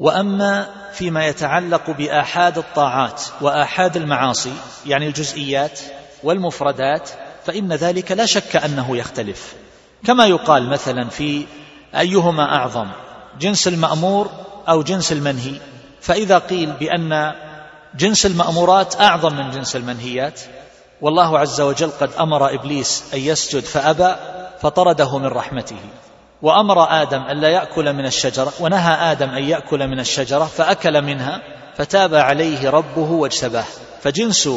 وأما فيما يتعلق بآحاد الطاعات وآحاد المعاصي يعني الجزئيات والمفردات فإن ذلك لا شك أنه يختلف. كما يقال مثلا في أيهما أعظم جنس المأمور أو جنس المنهي. فإذا قيل بأن جنس المأمورات أعظم من جنس المنهيات والله عز وجل قد أمر إبليس أن يسجد فأبى فطرده من رحمته. وأمر آدم أن لا يأكل من الشجرة ونهى آدم أن يأكل من الشجرة فأكل منها فتاب عليه ربه واجتباه. فجنس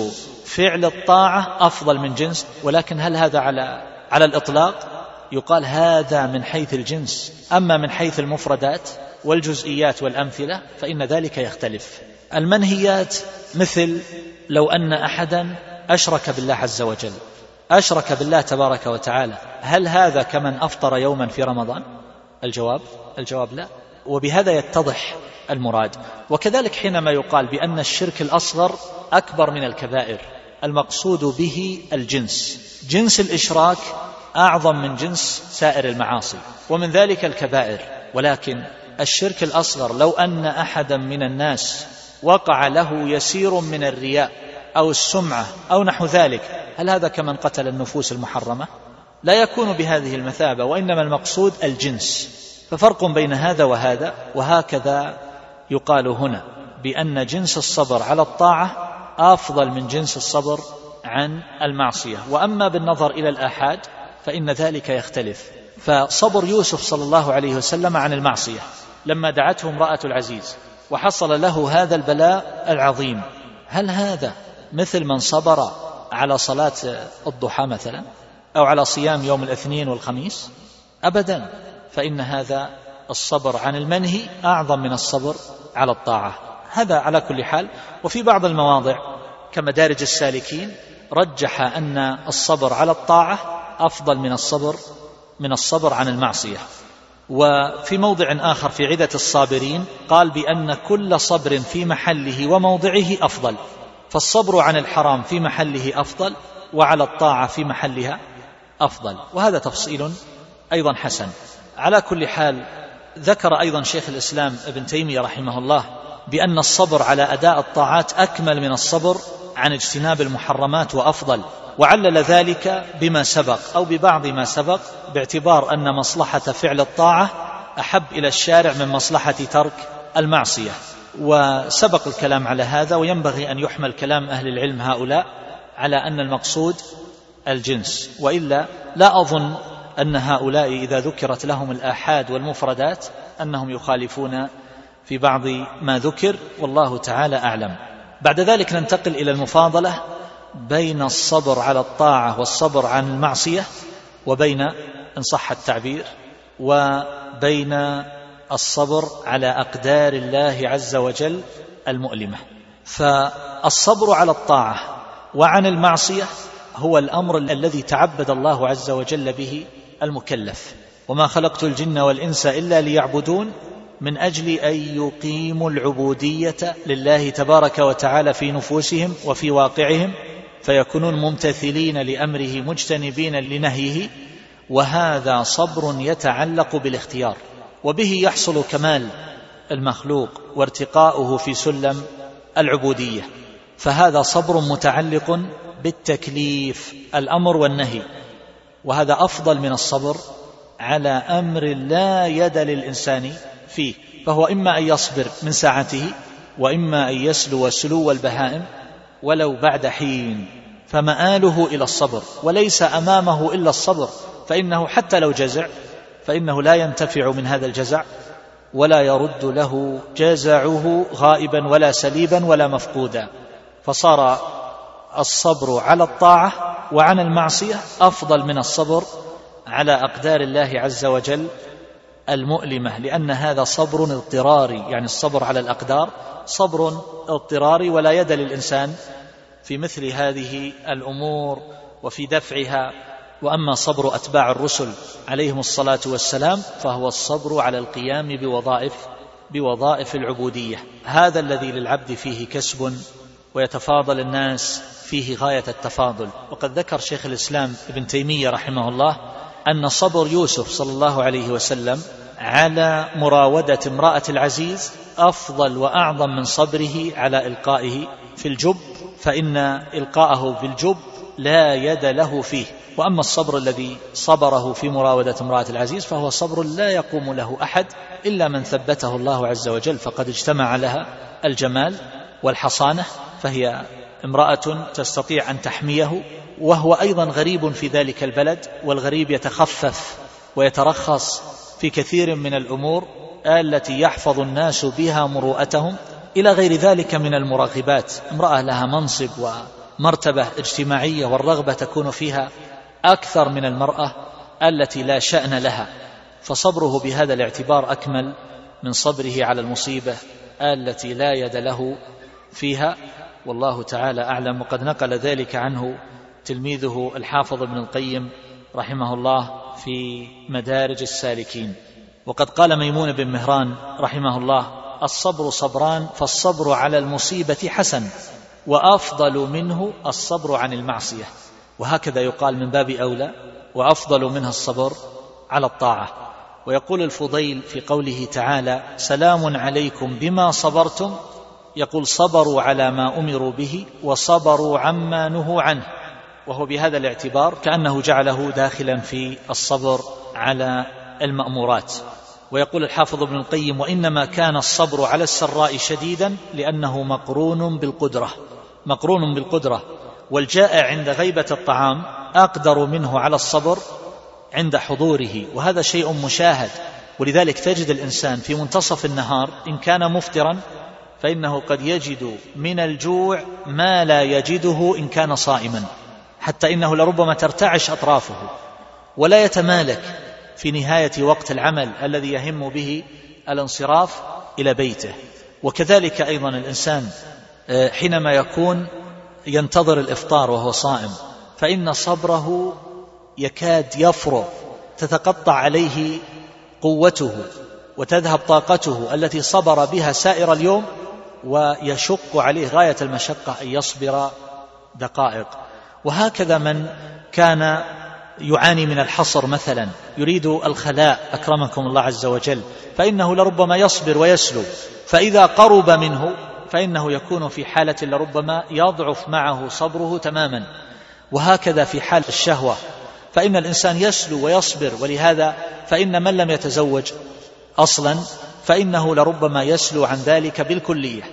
فعل الطاعة أفضل من جنس ولكن هل هذا على على الإطلاق؟ يقال هذا من حيث الجنس. أما من حيث المفردات والجزئيات والأمثلة فإن ذلك يختلف. المنهيات مثل لو أن أحدا أشرك بالله عز وجل. أشرك بالله تبارك وتعالى. هل هذا كمن أفطر يوما في رمضان؟ الجواب الجواب لا. وبهذا يتضح المراد. وكذلك حينما يقال بأن الشرك الأصغر أكبر من الكبائر المقصود به الجنس. جنس الإشراك أعظم من جنس سائر المعاصي ومن ذلك الكبائر. ولكن الشرك الأصغر لو أن احدا من الناس وقع له يسير من الرياء أو السمعة أو نحو ذلك. هل هذا كمن قتل النفوس المحرمة؟ لا يكون بهذه المثابة وإنما المقصود الجنس. ففرق بين هذا وهذا وهكذا يقال هنا بأن جنس الصبر على الطاعة أفضل من جنس الصبر عن المعصية. وأما بالنظر إلى الآحاد فإن ذلك يختلف. فصبر يوسف صلى الله عليه وسلم عن المعصية. لما دعته امرأة العزيز وحصل له هذا البلاء العظيم. هل هذا مثل من صبر على صلاة الضحى مثلا أو على صيام يوم الاثنين والخميس ابدا. فإن هذا الصبر عن المنهي أعظم من الصبر على الطاعة. هذا على كل حال. وفي بعض المواضع كمدارج السالكين رجح أن الصبر على الطاعة أفضل من الصبر من الصبر عن المعصية. وفي موضع آخر في عدة الصابرين قال بأن كل صبر في محله وموضعه أفضل. فالصبر عن الحرام في محله أفضل وعلى الطاعة في محلها أفضل. وهذا تفصيل أيضا حسن. على كل حال ذكر أيضا شيخ الإسلام ابن تيمية رحمه الله بأن الصبر على أداء الطاعات أكمل من الصبر عن اجتناب المحرمات وأفضل. وعلل ذلك بما سبق أو ببعض ما سبق باعتبار أن مصلحة فعل الطاعة أحب إلى الشارع من مصلحة ترك المعصية. وسبق الكلام على هذا وينبغي أن يحمل كلام أهل العلم هؤلاء على أن المقصود الجنس وإلا لا أظن أن هؤلاء إذا ذكرت لهم الآحاد والمفردات أنهم يخالفون في بعض ما ذكر والله تعالى أعلم. بعد ذلك ننتقل إلى المفاضلة بين الصبر على الطاعة والصبر عن المعصية وبين إن صح التعبير وبين الصبر على أقدار الله عز وجل المؤلمة. فالصبر على الطاعة وعن المعصية هو الأمر الذي تعبد الله عز وجل به المكلف. وما خلقت الجن والإنس إلا ليعبدون من أجل أن يقيموا العبودية لله تبارك وتعالى في نفوسهم وفي واقعهم فيكونون ممتثلين لأمره مجتنبين لنهيه وهذا صبر يتعلق بالاختيار. وبه يحصل كمال المخلوق وارتقاؤه في سلم العبودية. فهذا صبر متعلق بالتكليف الأمر والنهي. وهذا أفضل من الصبر على أمر لا يد للإنسان فيه. فهو إما أن يصبر من ساعته وإما أن يسلو سلو البهائم ولو بعد حين. فمآله إلى الصبر وليس أمامه إلا الصبر. فإنه حتى لو جزع فإنه لا ينتفع من هذا الجزع ولا يرد له جزعه غائبا ولا سليبا ولا مفقودا. فصار الصبر على الطاعة وعن المعصية أفضل من الصبر على أقدار الله عز وجل المؤلمة لأن هذا صبر اضطراري يعني الصبر على الأقدار صبر اضطراري ولا يد للإنسان في مثل هذه الأمور وفي دفعها وأما صبر أتباع الرسل عليهم الصلاة والسلام فهو الصبر على القيام بوظائف بوظائف العبودية. هذا الذي للعبد فيه كسب ويتفاضل الناس فيه غاية التفاضل. وقد ذكر شيخ الإسلام ابن تيمية رحمه الله أن صبر يوسف صلى الله عليه وسلم على مراودة امرأة العزيز أفضل وأعظم من صبره على إلقائه في الجب فإن إلقاءه في الجب لا يد له فيه. وأما الصبر الذي صبره في مراودة امرأة العزيز فهو صبر لا يقوم له أحد إلا من ثبته الله عز وجل. فقد اجتمع لها الجمال والحصانة فهي امرأة تستطيع أن تحميه وهو أيضا غريب في ذلك البلد والغريب يتخفف ويترخص في كثير من الأمور التي يحفظ الناس بها مروءتهم. إلى غير ذلك من المراغبات امرأة لها منصب ومرتبة اجتماعية والرغبة تكون فيها أكثر من المرأة التي لا شأن لها فصبره بهذا الاعتبار أكمل من صبره على المصيبة التي لا يد له فيها. والله تعالى أعلم. وقد نقل ذلك عنه تلميذه الحافظ ابن القيم رحمه الله في مدارج السالكين. وقد قال ميمون بن مهران رحمه الله الصبر صبران فالصبر على المصيبة حسن. وأفضل منه الصبر عن المعصية. وهكذا يقال من باب أولى وأفضل منها الصبر على الطاعة. ويقول الفضيل في قوله تعالى سلام عليكم بما صبرتم يقول صبروا على ما أمروا به وصبروا عما نهوا عنه وهو بهذا الاعتبار كأنه جعله داخلا في الصبر على المأمورات. ويقول الحافظ ابن القيم وإنما كان الصبر على السراء شديدا لأنه مقرون بالقدرة مقرون بالقدرة والجائع عند غيبة الطعام أقدر منه على الصبر عند حضوره وهذا شيء مشاهد. ولذلك تجد الإنسان في منتصف النهار إن كان مفطرا فإنه قد يجد من الجوع ما لا يجده إن كان صائما حتى إنه لربما ترتعش أطرافه. ولا يتمالك في نهاية وقت العمل الذي يهم به الانصراف إلى بيته. وكذلك أيضا الإنسان آه، حينما يكون ينتظر الإفطار وهو صائم فإن صبره يكاد يفرغ تتقطع عليه قوته وتذهب طاقته التي صبر بها سائر اليوم ويشق عليه غاية المشقة أن يصبر دقائق. وهكذا من كان يعاني من الحصر مثلا يريد الخلاء أكرمكم الله عز وجل فإنه لربما يصبر ويسلو فإذا قرب منه فإنه يكون في حالة لربما يضعف معه صبره تماما. وهكذا في حال الشهوة. فإن الإنسان يسلو ويصبر ولهذا فإن من لم يتزوج أصلا فإنه لربما يسلو عن ذلك بالكلية.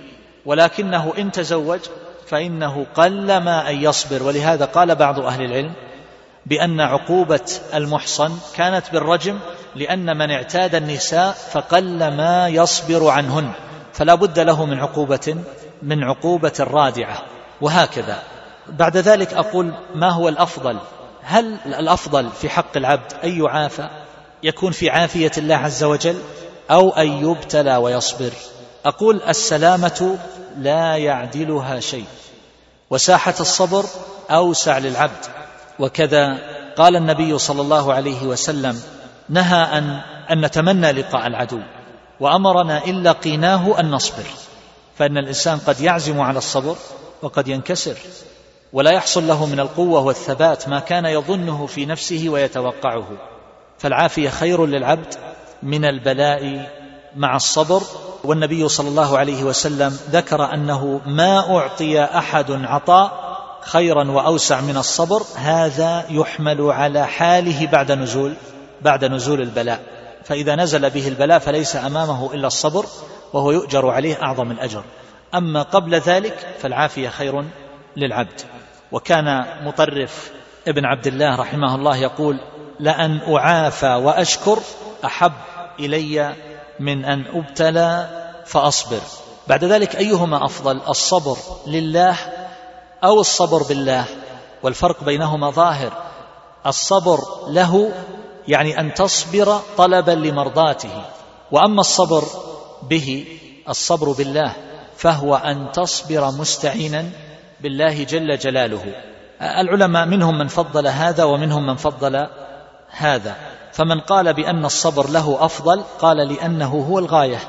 ولكنه إن تزوج فإنه قلما أن يصبر. ولهذا قال بعض أهل العلم بأن عقوبة المحصن كانت بالرجم لأن من اعتاد النساء فقلما يصبر عنهن. فلا بد له من عقوبة من عقوبة رادعة. وهكذا. بعد ذلك أقول ما هو الأفضل؟ هل الأفضل في حق العبد أن يعافى يكون في عافية الله عز وجل أو أن يبتلى ويصبر؟ أقول السلامة لا يعدلها شيء. وساحة الصبر أوسع للعبد. وكذا قال النبي صلى الله عليه وسلم نهى أن أن نتمنى لقاء العدو. وأمرنا ان لقيناه أن نصبر فإن الإنسان قد يعزم على الصبر وقد ينكسر ولا يحصل له من القوة والثبات ما كان يظنه في نفسه ويتوقعه. فالعافية خير للعبد من البلاء مع الصبر. والنبي صلى الله عليه وسلم ذكر أنه ما أعطي أحد عطاء خيرا وأوسع من الصبر هذا يحمل على حاله بعد نزول بعد نزول البلاء. فإذا نزل به البلاء فليس أمامه إلا الصبر وهو يؤجر عليه أعظم الأجر. أما قبل ذلك فالعافية خير للعبد. وكان مطرف ابن عبد الله رحمه الله يقول لأن أعافى وأشكر أحب إلي من أن أبتلى فأصبر. بعد ذلك أيهما أفضل؟ الصبر لله أو الصبر بالله؟ والفرق بينهما ظاهر. الصبر له يعني أن تصبر طلبا لمرضاته. وأما الصبر به الصبر بالله فهو أن تصبر مستعينا بالله جل جلاله. العلماء منهم من فضل هذا ومنهم من فضل هذا. فمن قال بأن الصبر له أفضل قال لأنه هو الغاية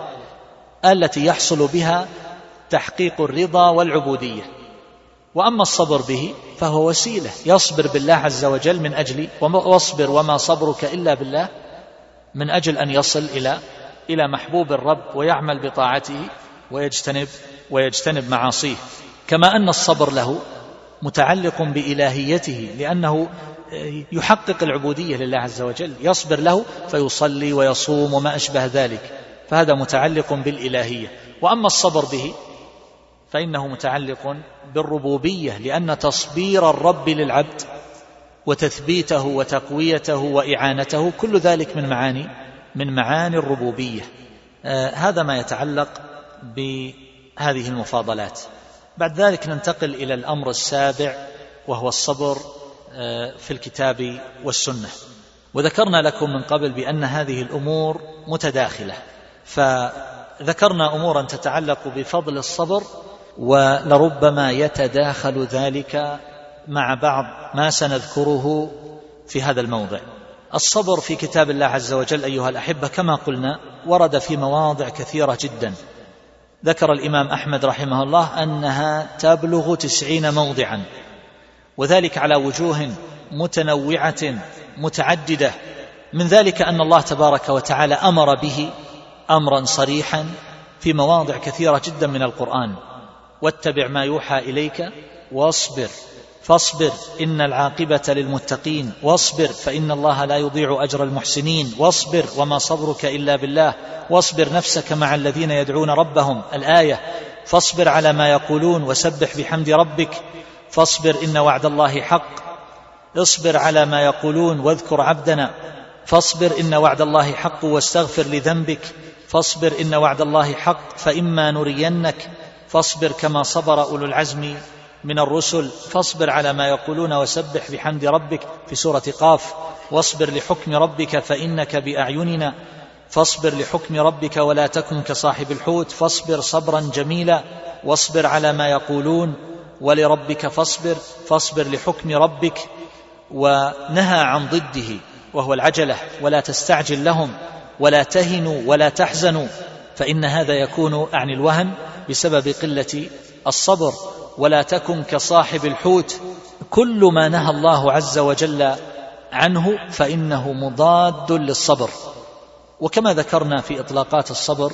التي يحصل بها تحقيق الرضا والعبودية. وأما الصبر به فهو وسيلة. يصبر بالله عز وجل من أجل واصبر وما صبرك إلا بالله من أجل أن يصل إلى إلى محبوب الرب ويعمل بطاعته ويجتنب ويجتنب معاصيه. كما أن الصبر له متعلق بإلهيته لأنه يحقق العبودية لله عز وجل. يصبر له فيصلي ويصوم وما أشبه ذلك. فهذا متعلق بالإلهية. وأما الصبر به فإنه متعلق بالربوبية لأن تصبير الرب للعبد وتثبيته وتقويته وإعانته كل ذلك من معاني من معاني الربوبية. آه هذا ما يتعلق بهذه المفاضلات. بعد ذلك ننتقل إلى الأمر السابع وهو الصبر آه في الكتاب والسنة. وذكرنا لكم من قبل بأن هذه الأمور متداخلة فذكرنا أمورا تتعلق بفضل الصبر ولربما يتداخل ذلك مع بعض ما سنذكره في هذا الموضع. الصبر في كتاب الله عز وجل أيها الأحبة كما قلنا ورد في مواضع كثيرة جدا. ذكر الإمام أحمد رحمه الله أنها تبلغ تسعين موضعا وذلك على وجوه متنوعة متعددة. من ذلك أن الله تبارك وتعالى أمر به أمرا صريحا في مواضع كثيرة جدا من القرآن. واتبع ما يوحى إليك واصبر. فاصبر إن العاقبة للمتقين. واصبر فإن الله لا يضيع أجر المحسنين. واصبر وما صبرك إلا بالله. واصبر نفسك مع الذين يدعون ربهم. الآية فاصبر على ما يقولون وسبح بحمد ربك. فاصبر إن وعد الله حق. اصبر على ما يقولون واذكر عبدنا. فاصبر إن وعد الله حق واستغفر لذنبك. فاصبر إن وعد الله حق. فإما نرينك فاصبر كما صبر أولو العزم من الرسل. فاصبر على ما يقولون وسبح بحمد ربك في سورة قاف. واصبر لحكم ربك فإنك بأعيننا. فاصبر لحكم ربك ولا تكن كصاحب الحوت. فاصبر صبرا جميلا. واصبر على ما يقولون ولربك فاصبر. فاصبر لحكم ربك ونهى عن ضده وهو العجلة. ولا تستعجل لهم. ولا تهنوا ولا تحزنوا. فإن هذا يكون عن الوهن. بسبب قلة الصبر ولا تكن كصاحب الحوت. كل ما نهى الله عز وجل عنه فإنه مضاد للصبر. وكما ذكرنا في إطلاقات الصبر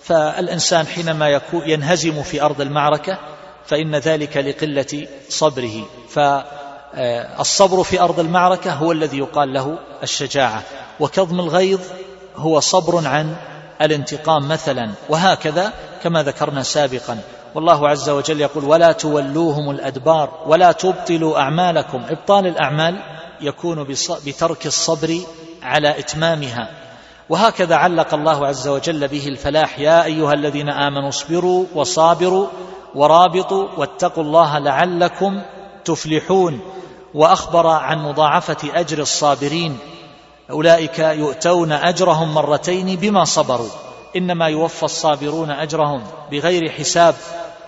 فالإنسان حينما ينهزم في أرض المعركة فإن ذلك لقلة صبره. فالصبر في أرض المعركة هو الذي يقال له الشجاعة. وكظم الغيظ هو صبر عن الانتقام مثلا وهكذا كما ذكرنا سابقا. والله عز وجل يقول ولا تولوهم الأدبار ولا تبطلوا أعمالكم. إبطال الأعمال يكون بترك الصبر على إتمامها. وهكذا علق الله عز وجل به الفلاح يا أيها الذين آمنوا اصبروا وصابروا ورابطوا واتقوا الله لعلكم تفلحون. وأخبر عن مضاعفة أجر الصابرين. أولئك يؤتون أجرهم مرتين بما صبروا. إنما يوفى الصابرون أجرهم بغير حساب.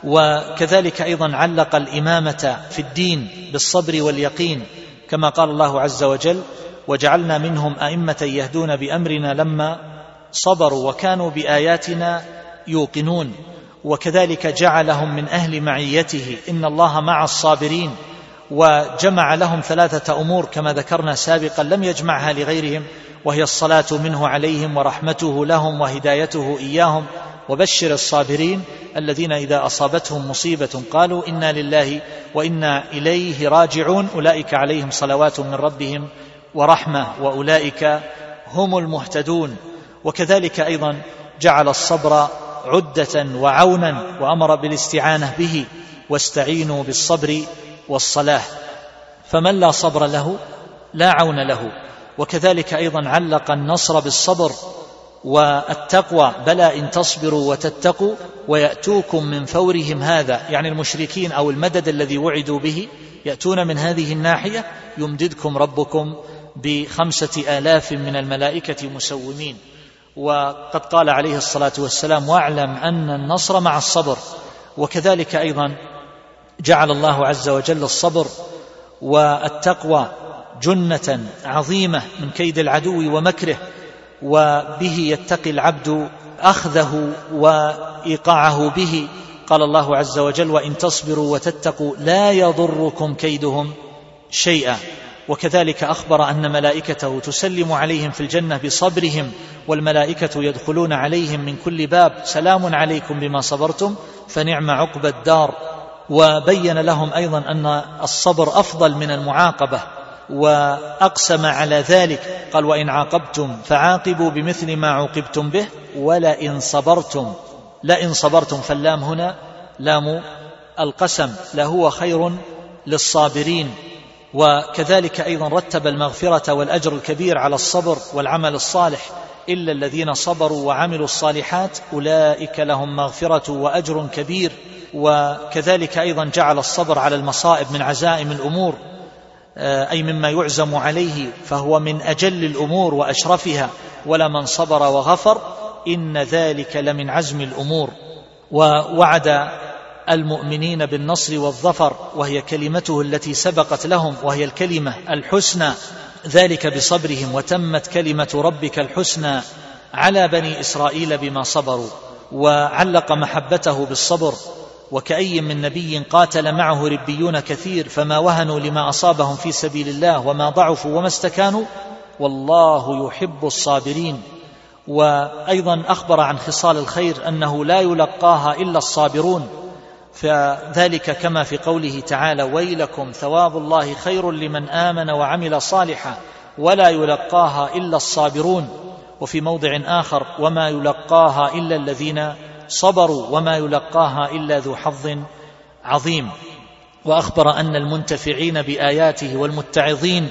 وكذلك أيضا علق الإمامة في الدين بالصبر واليقين كما قال الله عز وجل وجعلنا منهم أئمة يهدون بأمرنا لما صبروا وكانوا بآياتنا يوقنون. وكذلك جعلهم من أهل معيته. إن الله مع الصابرين. وجمع لهم ثلاثة أمور كما ذكرنا سابقا لم يجمعها لغيرهم وهي الصلاة منه عليهم ورحمته لهم وهدايته إياهم. وبشر الصابرين الذين إذا أصابتهم مصيبة قالوا إنا لله وإنا إليه راجعون. أولئك عليهم صلوات من ربهم ورحمة وأولئك هم المهتدون. وكذلك أيضا جعل الصبر عدة وعونا وأمر بالاستعانة به واستعينوا بالصبر والصلاة فمن لا صبر له لا عون له. وكذلك أيضا علق النصر بالصبر والتقوى بلى إن تصبروا وتتقوا ويأتوكم من فورهم هذا. يعني المشركين أو المدد الذي وعدوا به يأتون من هذه الناحية يمددكم ربكم بخمسة آلاف من الملائكة مسومين. وقد قال عليه الصلاة والسلام واعلم أن النصر مع الصبر. وكذلك أيضا جعل الله عز وجل الصبر والتقوى جنة عظيمة من كيد العدو ومكره وبه يتقي العبد أخذه وإيقاعه به. قال الله عز وجل وإن تصبروا وتتقوا لا يضركم كيدهم شيئا وكذلك أخبر أن ملائكته تسلم عليهم في الجنة بصبرهم والملائكة يدخلون عليهم من كل باب سلام عليكم بما صبرتم فنعم عقبى الدار وبين لهم أيضا أن الصبر أفضل من المعاقبة وأقسم على ذلك. قال وإن عاقبتم فعاقبوا بمثل ما عوقبتم به ولئن صبرتم لئن صبرتم فاللام هنا لام القسم لهو خير للصابرين. وكذلك أيضا رتب المغفرة والأجر الكبير على الصبر والعمل الصالح إلا الذين صبروا وعملوا الصالحات أولئك لهم مغفرة وأجر كبير. وكذلك أيضا جعل الصبر على المصائب من عزائم الأمور آه، أي مما يعزم عليه فهو من أجل الأمور وأشرفها ولمن صبر وغفر إن ذلك لمن عزم الأمور. ووعد المؤمنين بالنصر والظفر وهي كلمته التي سبقت لهم وهي الكلمة الحسنى ذلك بصبرهم وتمت كلمة ربك الحسنى على بني إسرائيل بما صبروا وعلق محبته بالصبر. وكأي من نبي قاتل معه ربيون كثير فما وهنوا لما أصابهم في سبيل الله وما ضعفوا وما استكانوا والله يحب الصابرين. وأيضا أخبر عن خصال الخير أنه لا يلقاها إلا الصابرون. فذلك كما في قوله تعالى ويلكم ثواب الله خير لمن آمن وعمل صالحا ولا يلقاها إلا الصابرون وفي موضع آخر وما يلقاها إلا الذين صبروا وما يلقاها إلا ذو حظ عظيم. وأخبر أن المنتفعين بآياته والمتعظين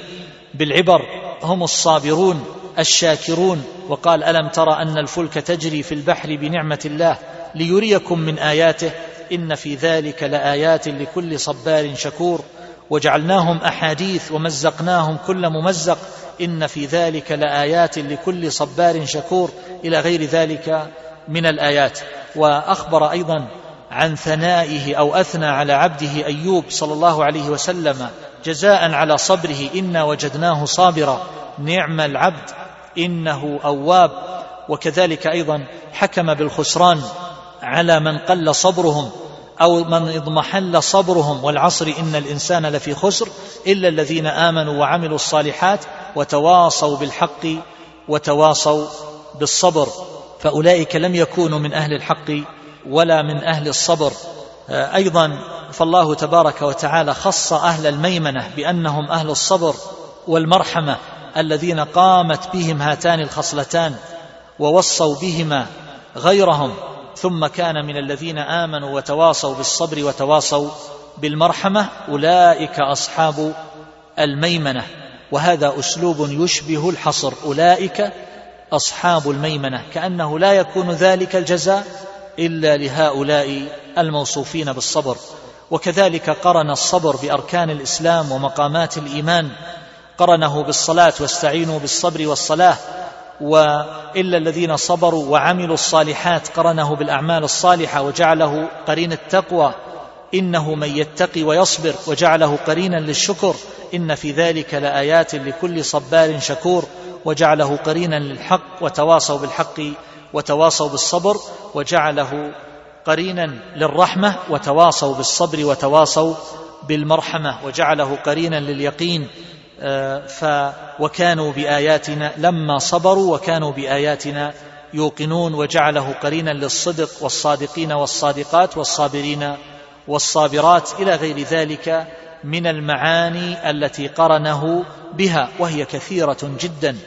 بالعبر هم الصابرون الشاكرون. وقال ألم ترى أن الفلك تجري في البحر بنعمة الله ليريكم من آياته؟ إن في ذلك لآيات لكل صبار شكور. وجعلناهم أحاديث ومزقناهم كل ممزق. إن في ذلك لآيات لكل صبار شكور. إلى غير ذلك من الآيات وأخبر أيضا عن ثنائه أو أثنى على عبده أيوب صلى الله عليه وسلم جزاء على صبره إنا وجدناه صابرا نعم العبد إنه أواب. وكذلك أيضا حكم بالخسران على من قل صبرهم أو من اضمحل صبرهم والعصر إن الإنسان لفي خسر إلا الذين آمنوا وعملوا الصالحات وتواصوا بالحق وتواصوا بالصبر. فأولئك لم يكونوا من أهل الحق ولا من أهل الصبر. أيضا فالله تبارك وتعالى خص أهل الميمنة بأنهم أهل الصبر والمرحمة الذين قامت بهم هاتان الخصلتان ووصوا بهما غيرهم. ثم كان من الذين آمنوا وتواصوا بالصبر وتواصوا بالمرحمة أولئك أصحاب الميمنة. وهذا أسلوب يشبه الحصر. أولئك أصحاب الميمنة كأنه لا يكون ذلك الجزاء إلا لهؤلاء الموصوفين بالصبر. وكذلك قرن الصبر بأركان الإسلام ومقامات الإيمان قرنه بالصلاة واستعينوا بالصبر والصلاة وإلا الذين صبروا وعملوا الصالحات قرنه بالأعمال الصالحة وجعله قرين التقوى. إنه من يتقي ويصبر وجعله قرينا للشكر. إن في ذلك لآيات لكل صبار شكور. وجعله قرينا للحق وتواصوا بالحق وتواصوا بالصبر وجعله قرينا للرحمة وتواصوا بالصبر وتواصوا بالمرحمة وجعله قرينا لليقين ف وكانوا بآياتنا لما صبروا وكانوا بآياتنا يوقنون وجعله قرينا للصدق والصادقين والصادقات والصابرين والصابرات إلى غير ذلك من المعاني التي قرنه بها وهي كثيرة جدا.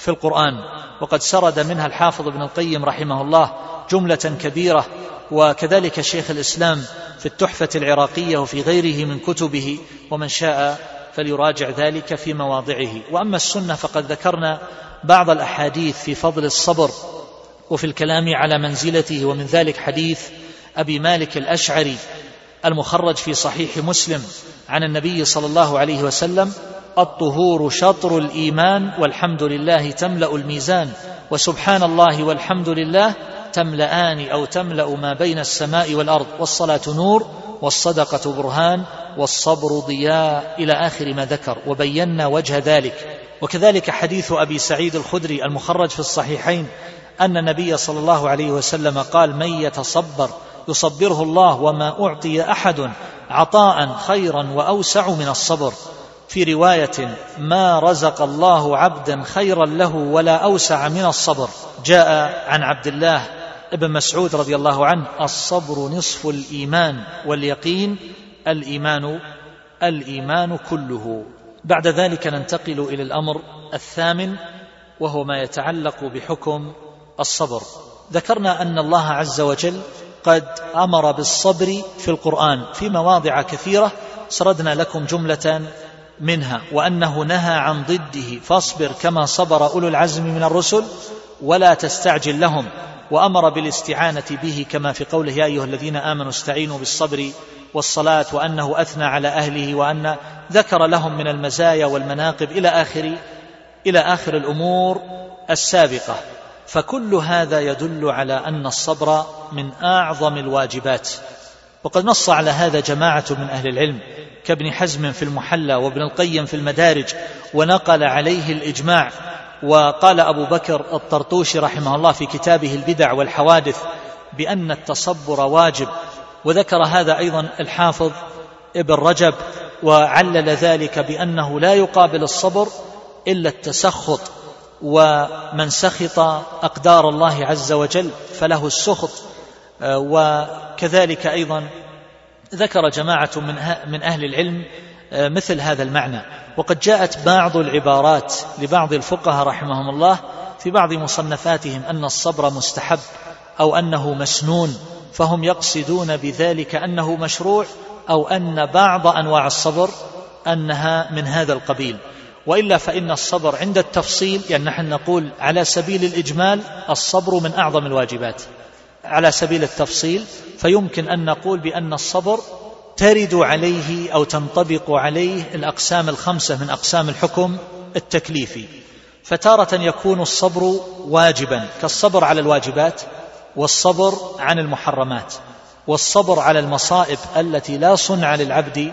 في القرآن. وقد سرد منها الحافظ ابن القيم رحمه الله جملة كبيرة وكذلك شيخ الإسلام في التحفة العراقية وفي غيره من كتبه ومن شاء فليراجع ذلك في مواضعه. وأما السنة فقد ذكرنا بعض الأحاديث في فضل الصبر وفي الكلام على منزلته ومن ذلك حديث أبي مالك الأشعري المخرج في صحيح مسلم عن النبي صلى الله عليه وسلم الطهور شطر الإيمان والحمد لله تملأ الميزان وسبحان الله والحمد لله تملأان أو تملأ ما بين السماء والأرض والصلاة نور والصدقة برهان والصبر ضياء إلى آخر ما ذكر وبينا وجه ذلك وكذلك حديث أبي سعيد الخدري المخرج في الصحيحين أن النبي صلى الله عليه وسلم قال من يتصبر يصبره الله وما أعطي أحد عطاء خيرا وأوسع من الصبر في رواية ما رزق الله عبدا خيرا له ولا أوسع من الصبر. جاء عن عبد الله ابن مسعود رضي الله عنه الصبر نصف الإيمان واليقين الإيمان الإيمان كله. بعد ذلك ننتقل إلى الأمر الثامن وهو ما يتعلق بحكم الصبر. ذكرنا أن الله عز وجل قد أمر بالصبر في القرآن في مواضع كثيرة. سردنا لكم جملة منها وأنه نهى عن ضده فاصبر كما صبر أولو العزم من الرسل ولا تستعجل لهم وأمر بالاستعانة به كما في قوله يا أيها الذين آمنوا استعينوا بالصبر والصلاة وأنه أثنى على أهله وأن ذكر لهم من المزايا والمناقب إلى آخر إلى آخر الأمور السابقة. فكل هذا يدل على أن الصبر من أعظم الواجبات. وقد نص على هذا جماعة من أهل العلم كابن حزم في المحلى وابن القيم في المدارج ونقل عليه الإجماع وقال أبو بكر الطرطوشي رحمه الله في كتابه البدع والحوادث بأن التصبر واجب وذكر هذا أيضا الحافظ ابن رجب وعلل ذلك بأنه لا يقابل الصبر إلا التسخط ومن سخط أقدار الله عز وجل فله السخط. وكذلك أيضا ذكر جماعة من من أهل العلم مثل هذا المعنى. وقد جاءت بعض العبارات لبعض الفقهاء رحمهم الله في بعض مصنفاتهم أن الصبر مستحب أو أنه مسنون فهم يقصدون بذلك أنه مشروع أو أن بعض أنواع الصبر أنها من هذا القبيل. وإلا فإن الصبر عند التفصيل يعني نحن نقول على سبيل الإجمال الصبر من أعظم الواجبات. على سبيل التفصيل فيمكن أن نقول بأن الصبر ترد عليه أو تنطبق عليه الأقسام الخمسة من أقسام الحكم التكليفي. فتارة يكون الصبر واجبا كالصبر على الواجبات والصبر عن المحرمات والصبر على المصائب التي لا صنع للعبد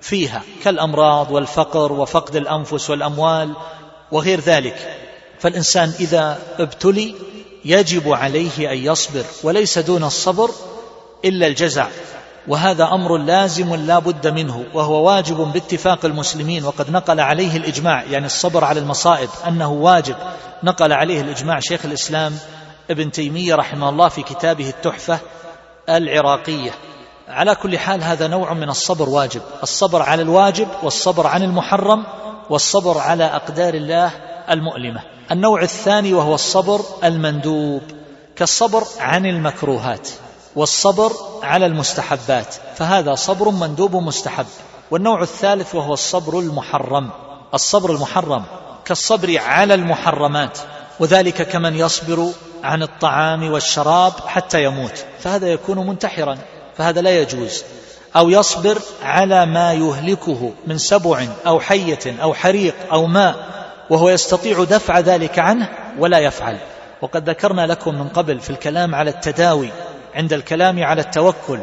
فيها كالأمراض والفقر وفقد الأنفس والأموال وغير ذلك. فالإنسان إذا ابتلي يجب عليه أن يصبر وليس دون الصبر إلا الجزع. وهذا أمر لازم لا بد منه وهو واجب باتفاق المسلمين وقد نقل عليه الإجماع يعني الصبر على المصائب أنه واجب. نقل عليه الإجماع شيخ الإسلام ابن تيمية رحمه الله في كتابه التحفة العراقية. على كل حال هذا نوع من الصبر واجب. الصبر على الواجب والصبر عن المحرم والصبر على أقدار الله المؤلمة. النوع الثاني وهو الصبر المندوب كالصبر عن المكروهات والصبر على المستحبات فهذا صبر مندوب مستحب. والنوع الثالث وهو الصبر المحرم الصبر المحرم كالصبر على المحرمات وذلك كمن يصبر عن الطعام والشراب حتى يموت فهذا يكون منتحرا فهذا لا يجوز. أو يصبر على ما يهلكه من سبع أو حية أو حريق أو ماء وهو يستطيع دفع ذلك عنه ولا يفعل. وقد ذكرنا لكم من قبل في الكلام على التداوي عند الكلام على التوكل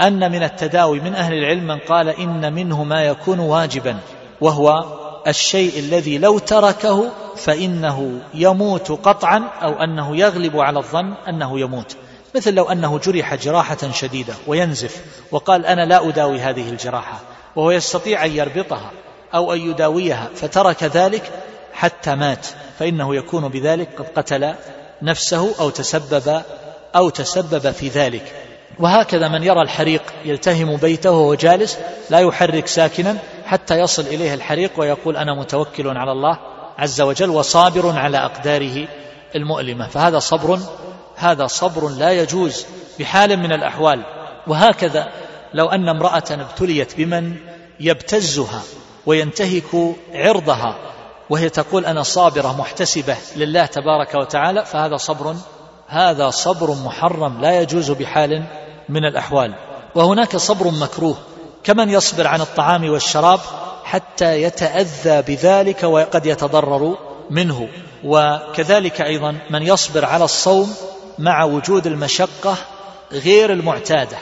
أن من التداوي من أهل العلم من قال إن منه ما يكون واجبا وهو الشيء الذي لو تركه فإنه يموت قطعا أو أنه يغلب على الظن أنه يموت. مثل لو أنه جرح جراحة شديدة وينزف وقال أنا لا أداوي هذه الجراحة وهو يستطيع أن يربطها. أو أن يداويها فترك ذلك حتى مات فإنه يكون بذلك قد قتل نفسه أو تسبب أو تسبب في ذلك. وهكذا من يرى الحريق يلتهم بيته وهو جالس لا يحرك ساكنا حتى يصل إليه الحريق ويقول أنا متوكل على الله عز وجل وصابر على أقداره المؤلمة. فهذا صبر هذا صبر لا يجوز بحال من الأحوال. وهكذا لو أن امرأة ابتليت بمن يبتزها وينتهك عرضها وهي تقول أنا صابرة محتسبة لله تبارك وتعالى فهذا صبر هذا صبر محرم لا يجوز بحال من الأحوال. وهناك صبر مكروه كمن يصبر عن الطعام والشراب حتى يتأذى بذلك وقد يتضرر منه. وكذلك أيضا من يصبر على الصوم مع وجود المشقة غير المعتادة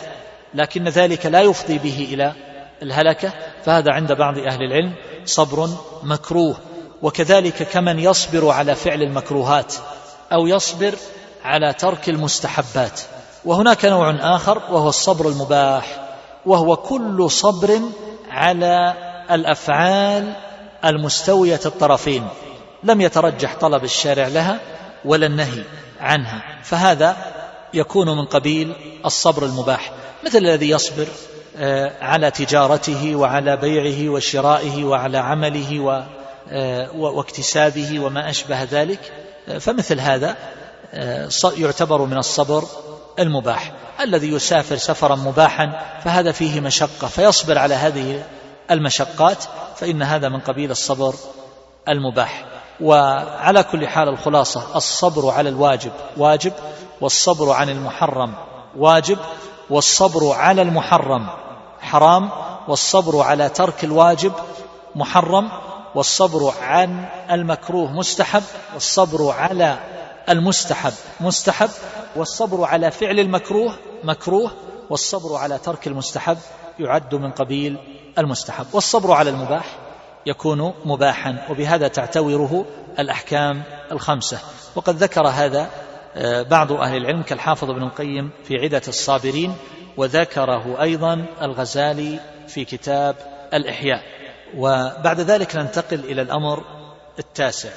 لكن ذلك لا يفضي به إلى الهلكة. فهذا عند بعض أهل العلم صبر مكروه وكذلك كمن يصبر على فعل المكروهات أو يصبر على ترك المستحبات. وهناك نوع آخر وهو الصبر المباح وهو كل صبر على الأفعال المستوية الطرفين لم يترجح طلب الشارع لها ولا النهي عنها. فهذا يكون من قبيل الصبر المباح. مثل الذي يصبر على تجارته وعلى بيعه وشرائه وعلى عمله آه، واكتسابه وما أشبه ذلك. آه، فمثل هذا يعتبر من الصبر المباح. الذي يسافر سفرا مباحا فهذا فيه مشقة. فيصبر على هذه المشقات فإن هذا من قبيل الصبر المباح. وعلى كل حال الخلاصة الصبر على الواجب واجب والصبر عن المحرم واجب والصبر على المحرم حرام والصبر على ترك الواجب محرم والصبر عن المكروه مستحب والصبر على المستحب مستحب والصبر على فعل المكروه مكروه والصبر على ترك المستحب يعد من قبيل المستحب. والصبر على المباح يكون مباحا وبهذا تعتوره الأحكام الخمسة. وقد ذكر هذا آه، بعض أهل العلم كالحافظ ابن القيم في عدة الصابرين وذكره أيضا الغزالي في كتاب الإحياء. وبعد ذلك ننتقل إلى الأمر التاسع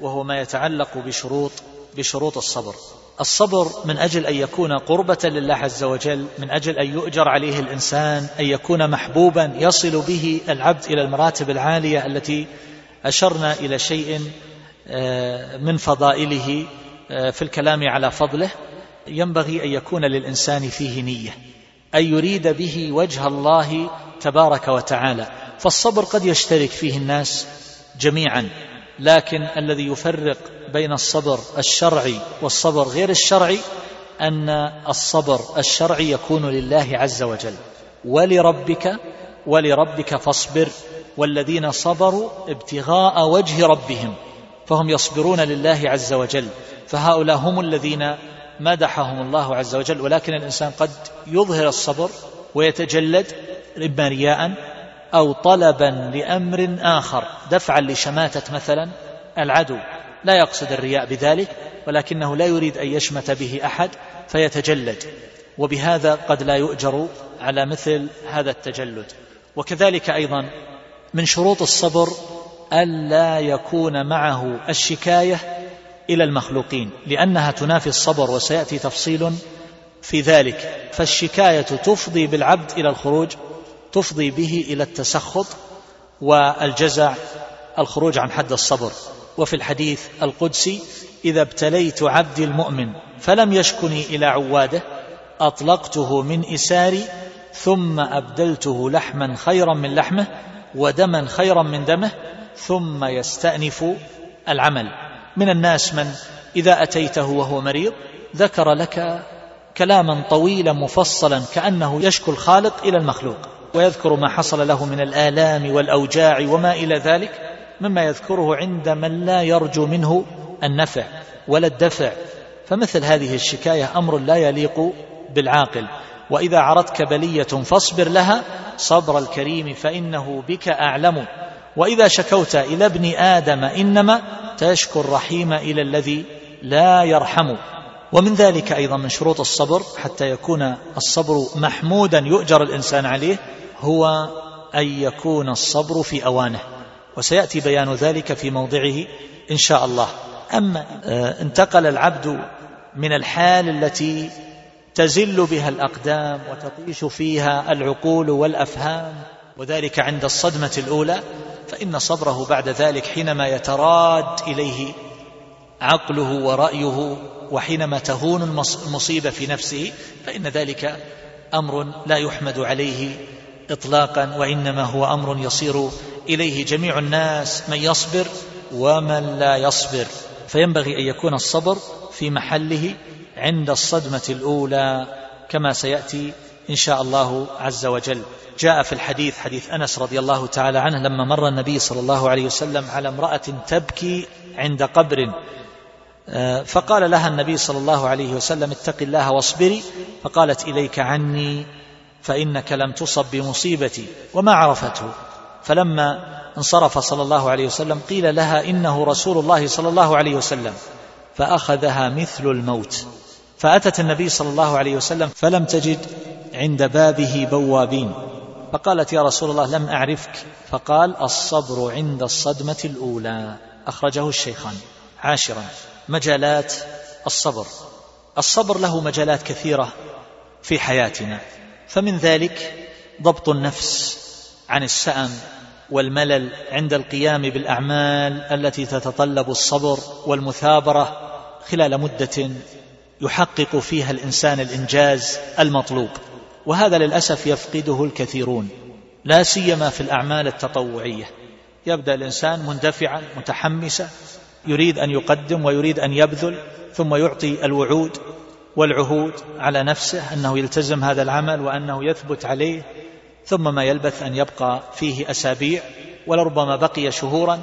وهو ما يتعلق بشروط بشروط الصبر. الصبر من أجل أن يكون قربة لله عز وجل من أجل أن يؤجر عليه الإنسان أن يكون محبوبا يصل به العبد إلى المراتب العالية التي أشرنا إلى شيء آه، من فضائله آه، في الكلام على فضله. ينبغي أن يكون للإنسان فيه نية. أن يريد به وجه الله تبارك وتعالى. فالصبر قد يشترك فيه الناس جميعا لكن الذي يفرق بين الصبر الشرعي والصبر غير الشرعي أن الصبر الشرعي يكون لله عز وجل. ولربك ولربك فاصبر. والذين صبروا ابتغاء وجه ربهم فهم يصبرون لله عز وجل. فهؤلاء هم الذين مدحهم الله عز وجل ولكن الإنسان قد يظهر الصبر ويتجلد إما رياء أو طلبا لأمر آخر دفعا لشماتة مثلا العدو. لا يقصد الرياء بذلك ولكنه لا يريد أن يشمت به أحد فيتجلد. وبهذا قد لا يؤجر على مثل هذا التجلد. وكذلك أيضا من شروط الصبر ألا يكون معه الشكاية إلى المخلوقين لأنها تنافي الصبر وسيأتي تفصيل في ذلك. فالشكاية تفضي بالعبد إلى الخروج تفضي به إلى التسخط والجزع الخروج عن حد الصبر. وفي الحديث القدسي إذا ابتليت عبدي المؤمن فلم يشكني إلى عواده أطلقته من إساري ثم أبدلته لحما خيرا من لحمه ودما خيرا من دمه ثم يستأنف العمل. من الناس من إذا أتيته وهو مريض ذكر لك كلاما طويلا مفصلا كأنه يشكو الخالق إلى المخلوق ويذكر ما حصل له من الآلام والأوجاع وما إلى ذلك مما يذكره عند من لا يرجو منه النفع ولا الدفع. فمثل هذه الشكاية أمر لا يليق بالعاقل. وإذا عرضتك بلية فاصبر لها صبر الكريم فإنه بك أعلم. وإذا شكوت إلى ابن آدم إنما تشكو الرحيم إلى الذي لا يرحم. ومن ذلك أيضا من شروط الصبر حتى يكون الصبر محمودا يؤجر الإنسان عليه هو أن يكون الصبر في أوانه. وسيأتي بيان ذلك في موضعه إن شاء الله. أما آه، انتقل العبد من الحال التي تزل بها الأقدام وتطيش فيها العقول والأفهام وذلك عند الصدمة الأولى فإن صبره بعد ذلك حينما يتراد إليه عقله ورأيه وحينما تهون المصيبة في نفسه فإن ذلك أمر لا يحمد عليه إطلاقا وإنما هو أمر يصير إليه جميع الناس من يصبر ومن لا يصبر. فينبغي أن يكون الصبر في محله عند الصدمة الأولى كما سيأتي إن شاء الله عز وجل. جاء في الحديث حديث أنس رضي الله تعالى عنه لما مر النبي صلى الله عليه وسلم على امرأة تبكي عند قبر. آه، فقال لها النبي صلى الله عليه وسلم اتق الله واصبري. فقالت إليك عني فإنك لم تصب بمصيبتي. وما عرفته. فلما انصرف صلى الله عليه وسلم قيل لها إنه رسول الله صلى الله عليه وسلم. فأخذها مثل الموت. فأتت النبي صلى الله عليه وسلم فلم تجد عند بابه بوابين. فقالت يا رسول الله لم أعرفك. فقال الصبر عند الصدمة الأولى. أخرجه الشيخان. عاشرا. مجالات الصبر. الصبر له مجالات كثيرة في حياتنا. فمن ذلك ضبط النفس عن السأم والملل عند القيام بالأعمال التي تتطلب الصبر والمثابرة خلال مدة يحقق فيها الإنسان الإنجاز المطلوب. وهذا للأسف يفقده الكثيرون لا سيما في الأعمال التطوعية. يبدأ الإنسان مندفعا متحمسا يريد أن يقدم ويريد أن يبذل ثم يعطي الوعود والعهود على نفسه أنه يلتزم هذا العمل وأنه يثبت عليه ثم ما يلبث أن يبقى فيه أسابيع ولربما بقي شهورا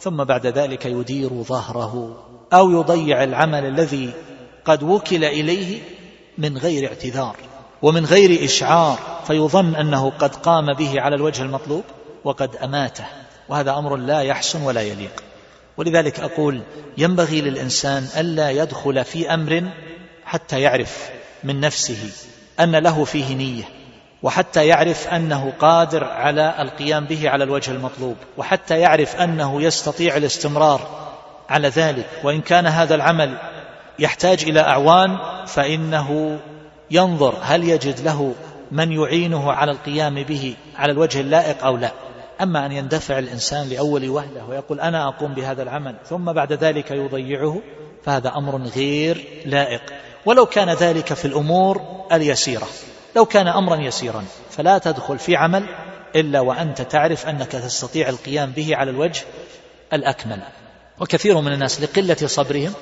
ثم بعد ذلك يدير ظهره أو يضيع العمل الذي قد وكل إليه من غير اعتذار. ومن غير إشعار فيظن أنه قد قام به على الوجه المطلوب وقد أماته. وهذا أمر لا يحسن ولا يليق. ولذلك أقول ينبغي للإنسان ألا يدخل في أمر حتى يعرف من نفسه أن له فيه نية وحتى يعرف أنه قادر على القيام به على الوجه المطلوب وحتى يعرف أنه يستطيع الاستمرار على ذلك. وإن كان هذا العمل يحتاج إلى أعوان فإنه ينظر هل يجد له من يعينه على القيام به على الوجه اللائق أو لا. أما أن يندفع الإنسان لأول وهلة ويقول أنا أقوم بهذا العمل ثم بعد ذلك يضيعه فهذا أمر غير لائق. ولو كان ذلك في الأمور اليسيرة لو كان أمرا يسيرا فلا تدخل في عمل إلا وأنت تعرف أنك تستطيع القيام به على الوجه الأكمل. وكثير من الناس لقلة صبرهم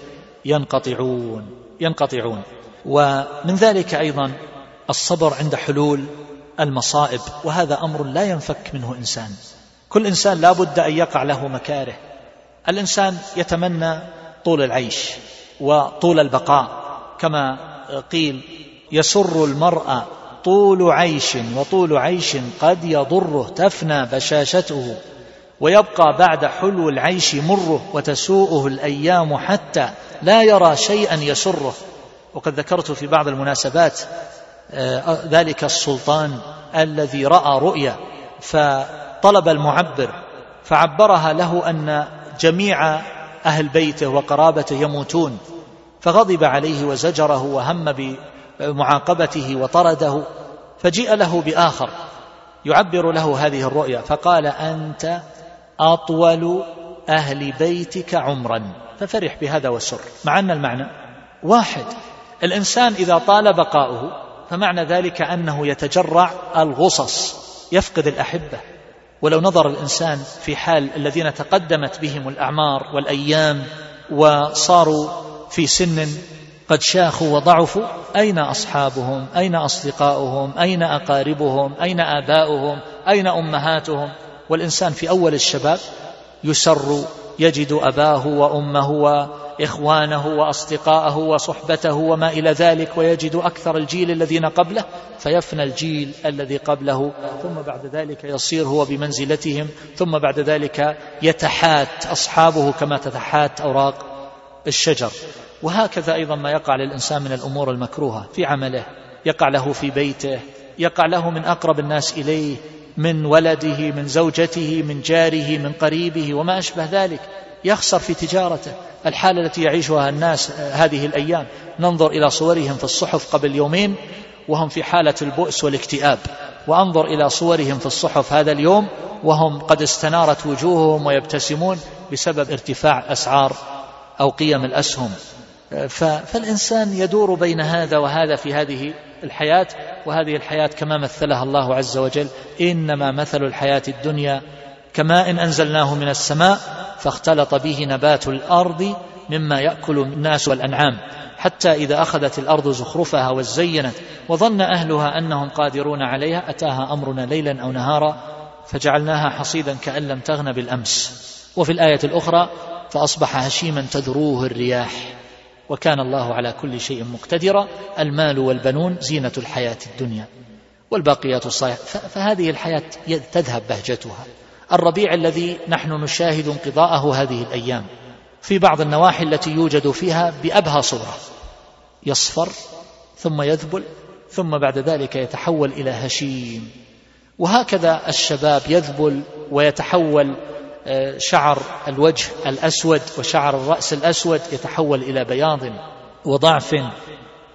ينقطعون ينقطعون. ومن ذلك أيضا الصبر عند حلول المصائب وهذا أمر لا ينفك منه إنسان. كل إنسان لا بد أن يقع له مكاره. الإنسان يتمنى طول العيش وطول البقاء كما قيل يسر المرء طول عيش وطول عيش قد يضره تفنى بشاشته ويبقى بعد حلو العيش مره وتسوءه الأيام حتى لا يرى شيئا يسره. وقد ذكرت في بعض المناسبات آه، ذلك السلطان الذي رأى رؤيا فطلب المعبر فعبرها له أن جميع أهل بيته وقرابته يموتون فغضب عليه وزجره وهم بمعاقبته وطرده فجيء له بآخر يعبر له هذه الرؤيا فقال أنت أطول أهل بيتك عمرا ففرح بهذا وسر مع أن المعنى واحد. الإنسان إذا طال بقاؤه فمعنى ذلك أنه يتجرع الغصص يفقد الأحبة. ولو نظر الإنسان في حال الذين تقدمت بهم الأعمار والأيام وصاروا في سن قد شاخوا وضعفوا أين أصحابهم؟ أين أصدقاؤهم؟ أين أقاربهم؟ أين آباؤهم؟ أين أمهاتهم؟ والإنسان في أول الشباب يسر يجد أباه وأمه وإخوانه وأصدقاءه وصحبته وما إلى ذلك ويجد أكثر الجيل الذين قبله فيفنى الجيل الذي قبله. ثم بعد ذلك يصير هو بمنزلتهم ثم بعد ذلك يتحات أصحابه كما تتحات أوراق الشجر. وهكذا أيضا ما يقع للإنسان من الأمور المكروهة في عمله يقع له في بيته يقع له من أقرب الناس إليه من ولده من زوجته من جاره من قريبه وما أشبه ذلك يخسر في تجارته. الحالة التي يعيشها الناس هذه الأيام. ننظر إلى صورهم في الصحف قبل يومين وهم في حالة البؤس والاكتئاب. وأنظر إلى صورهم في الصحف هذا اليوم وهم قد استنارت وجوههم ويبتسمون بسبب ارتفاع أسعار أو قيم الأسهم. فالإنسان يدور بين هذا وهذا في هذه الحياة وهذه الحياة كما مثلها الله عز وجل إنما مثل الحياة الدنيا كماء إن أنزلناه من السماء فاختلط به نبات الأرض مما يأكل الناس والأنعام. حتى إذا أخذت الأرض زخرفها وزينت وظن أهلها أنهم قادرون عليها أتاها أمرنا ليلا أو نهارا فجعلناها حصيدا كأن لم تغن بالأمس. وفي الآية الأخرى فأصبح هشيما تذروه الرياح. وكان الله على كل شيء مقتدرا المال والبنون زينة الحياة الدنيا والباقيات الصالحات فهذه الحياة تذهب بهجتها. الربيع الذي نحن نشاهد انقضاءه هذه الأيام. في بعض النواحي التي يوجد فيها بأبهى صورة. يصفر ثم يذبل ثم بعد ذلك يتحول إلى هشيم. وهكذا الشباب يذبل ويتحول شعر الوجه الأسود وشعر الرأس الأسود يتحول إلى بياض وضعف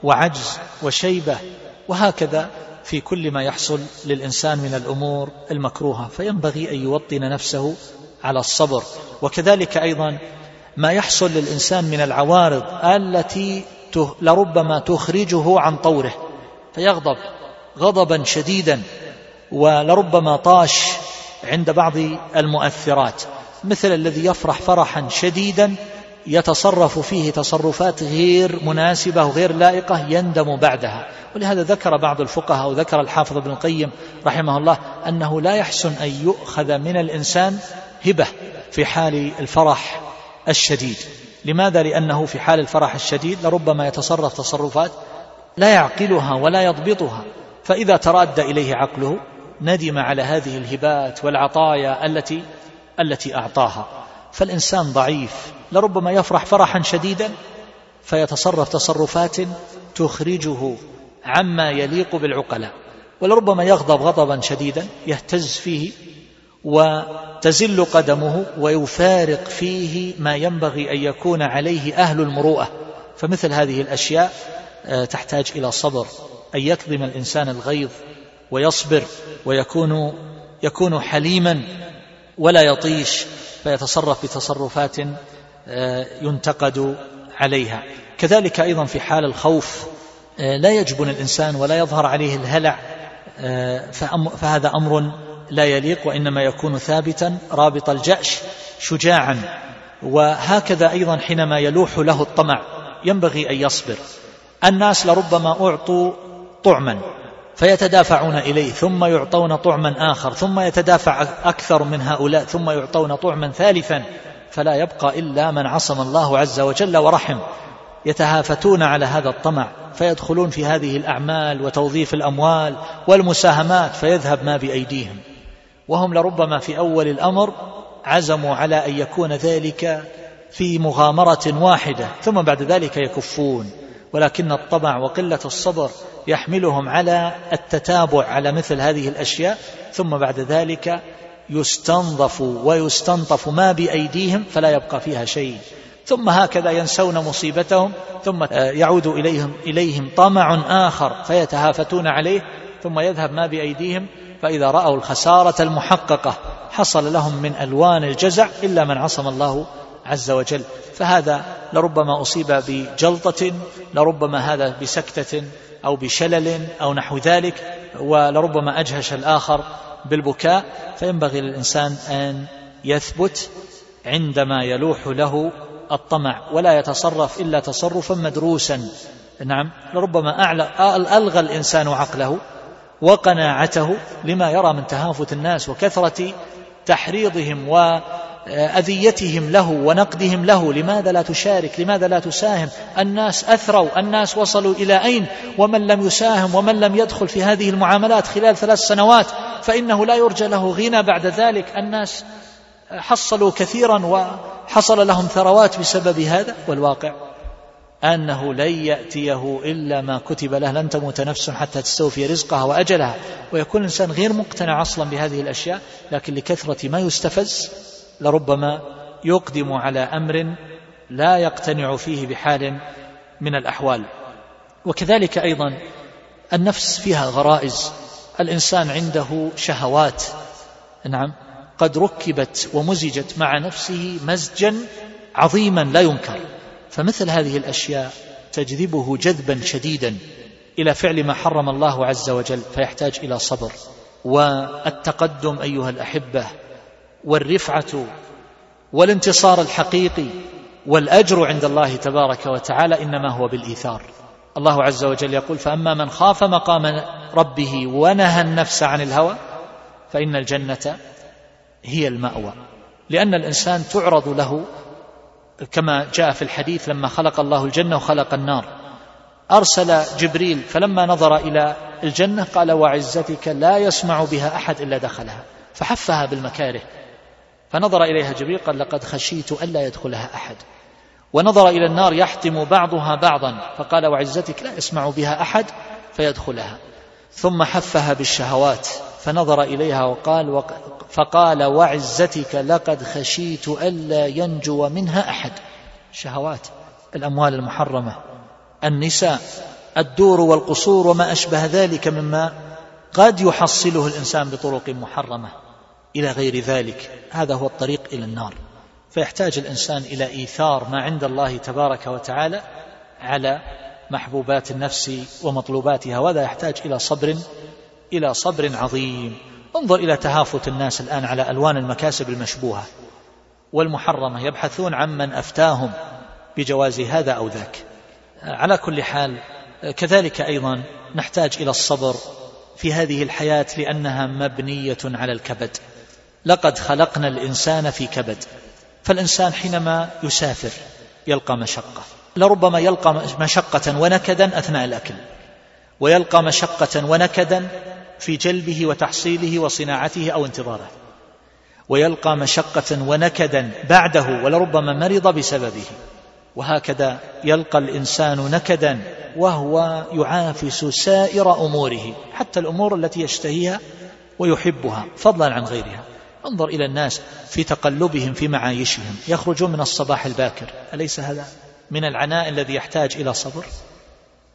وعجز وشيبة وهكذا في كل ما يحصل للإنسان من الأمور المكروهة. فينبغي أن يوطن نفسه على الصبر. وكذلك أيضا ما يحصل للإنسان من العوارض التي لربما تخرجه عن طوره فيغضب غضبا شديدا ولربما طاش عند بعض المؤثرات مثل الذي يفرح فرحا شديدا يتصرف فيه تصرفات غير مناسبة وغير لائقة يندم بعدها ولهذا ذكر بعض الفقهاء وذكر الحافظ ابن القيم رحمه الله أنه لا يحسن أن يؤخذ من الإنسان هبة في حال الفرح الشديد لماذا؟ لأنه في حال الفرح الشديد لربما يتصرف تصرفات لا يعقلها ولا يضبطها فإذا تراد إليه عقله ندم على هذه الهبات والعطايا التي التي أعطاها. فالإنسان ضعيف لربما يفرح فرحا شديدا فيتصرف تصرفات تخرجه عما يليق بالعقلاء. ولربما يغضب غضبا شديدا يهتز فيه وتزل قدمه ويفارق فيه ما ينبغي أن يكون عليه أهل المروءة. فمثل هذه الأشياء آه، تحتاج إلى صبر أن يكظم الإنسان الغيظ ويصبر ويكون يكون حليما ولا يطيش فيتصرف بتصرفات آه، ينتقد عليها. كذلك أيضا في حال الخوف آه، لا يجبن الانسان ولا يظهر عليه الهلع فهذا أمر لا يليق وإنما يكون ثابتا رابط الجأش شجاعا. وهكذا أيضا حينما يلوح له الطمع ينبغي أن يصبر. الناس لربما أعطوا طعما. فيتدافعون إليه ثم يعطون طعما آخر ثم يتدافع أكثر من هؤلاء ثم يعطون طعما ثالثا فلا يبقى إلا من عصم الله عز وجل ورحم. يتهافتون على هذا الطمع فيدخلون في هذه الأعمال وتوظيف الأموال والمساهمات فيذهب ما بأيديهم. وهم لربما في أول الأمر عزموا على أن يكون ذلك في مغامرة واحدة ثم بعد ذلك يكفون. ولكن الطمع وقلة الصبر يحملهم على التتابع على مثل هذه الأشياء ثم بعد ذلك يستنظف ويستنطف ما بأيديهم فلا يبقى فيها شيء. ثم هكذا ينسون مصيبتهم ثم يعود إليهم, إليهم طمع آخر فيتهافتون عليه ثم يذهب ما بأيديهم فإذا رأوا الخسارة المحققة حصل لهم من ألوان الجزع إلا من عصم الله عز وجل فهذا لربما أصيب بجلطة لربما هذا بسكتة أو بشلل أو نحو ذلك ولربما أجهش الآخر بالبكاء. فينبغي للإنسان أن يثبت عندما يلوح له الطمع ولا يتصرف إلا تصرفا مدروسا. نعم لربما ألغى الإنسان عقله وقناعته لما يرى من تهافت الناس وكثرة تحريضهم وأذيتهم له ونقدهم له لماذا لا تشارك؟ لماذا لا تساهم؟ الناس أثروا الناس وصلوا إلى أين؟ ومن لم يساهم ومن لم يدخل في هذه المعاملات خلال ثلاث سنوات فإنه لا يرجى له غنى بعد ذلك. الناس حصلوا كثيرا وحصل لهم ثروات بسبب هذا والواقع أنه لن يأتيه إلا ما كتب له. لن تموت نفس حتى تستوفي رزقها وأجلها. ويكون الإنسان غير مقتنع أصلا بهذه الأشياء لكن لكثرة ما يستفز لربما يقدم على أمر لا يقتنع فيه بحال من الأحوال. وكذلك أيضا النفس فيها غرائز. الإنسان عنده شهوات. نعم. قد ركبت ومزجت مع نفسه مزجا عظيما لا ينكر. فمثل هذه الأشياء تجذبه جذبا شديدا إلى فعل ما حرم الله عز وجل فيحتاج إلى صبر. والتقدم أيها الأحبة والرفعة والانتصار الحقيقي والأجر عند الله تبارك وتعالى إنما هو بالإيثار. الله عز وجل يقول فأما من خاف مقام ربه ونهى النفس عن الهوى فإن الجنة هي المأوى. لأن الإنسان تعرض له كما جاء في الحديث لما خلق الله الجنة وخلق النار. أرسل جبريل فلما نظر إلى الجنة قال وعزتك لا يسمع بها أحد إلا دخلها. فحفها بالمكاره. فنظر إليها جبريل قال لقد خشيت ألا يدخلها أحد. ونظر إلى النار يحتم بعضها بعضا فقال وعزتك لا يسمع بها أحد فيدخلها. ثم حفها بالشهوات فنظر إليها وقال فقال وعزتك لقد خشيت ألا ينجو منها أحد. شهوات الأموال المحرمة النساء الدور والقصور وما أشبه ذلك مما قد يحصله الإنسان بطرق محرمة. إلى غير ذلك. هذا هو الطريق إلى النار. فيحتاج الإنسان إلى إيثار ما عند الله تبارك وتعالى على محبوبات النفس ومطلوباتها وهذا يحتاج إلى صبر إلى صبر عظيم. انظر إلى تهافت الناس الآن على ألوان المكاسب المشبوهة والمحرمة يبحثون عمن أفتاهم بجواز هذا أو ذاك. على كل حال كذلك أيضا نحتاج إلى الصبر في هذه الحياة لأنها مبنية على الكبد. لقد خلقنا الإنسان في كبد. فالإنسان حينما يسافر يلقى مشقة. لربما يلقى مشقة ونكدا أثناء الأكل. ويلقى مشقة ونكدا في جلبه وتحصيله وصناعته أو انتظاره. ويلقى مشقة ونكدا بعده ولربما مرض بسببه. وهكذا يلقى الإنسان نكدا وهو يعافس سائر أموره حتى الأمور التي يشتهيها ويحبها فضلا عن غيرها. انظر إلى الناس في تقلبهم في معايشهم. يخرجون من الصباح الباكر. أليس هذا من العناء الذي يحتاج إلى صبر؟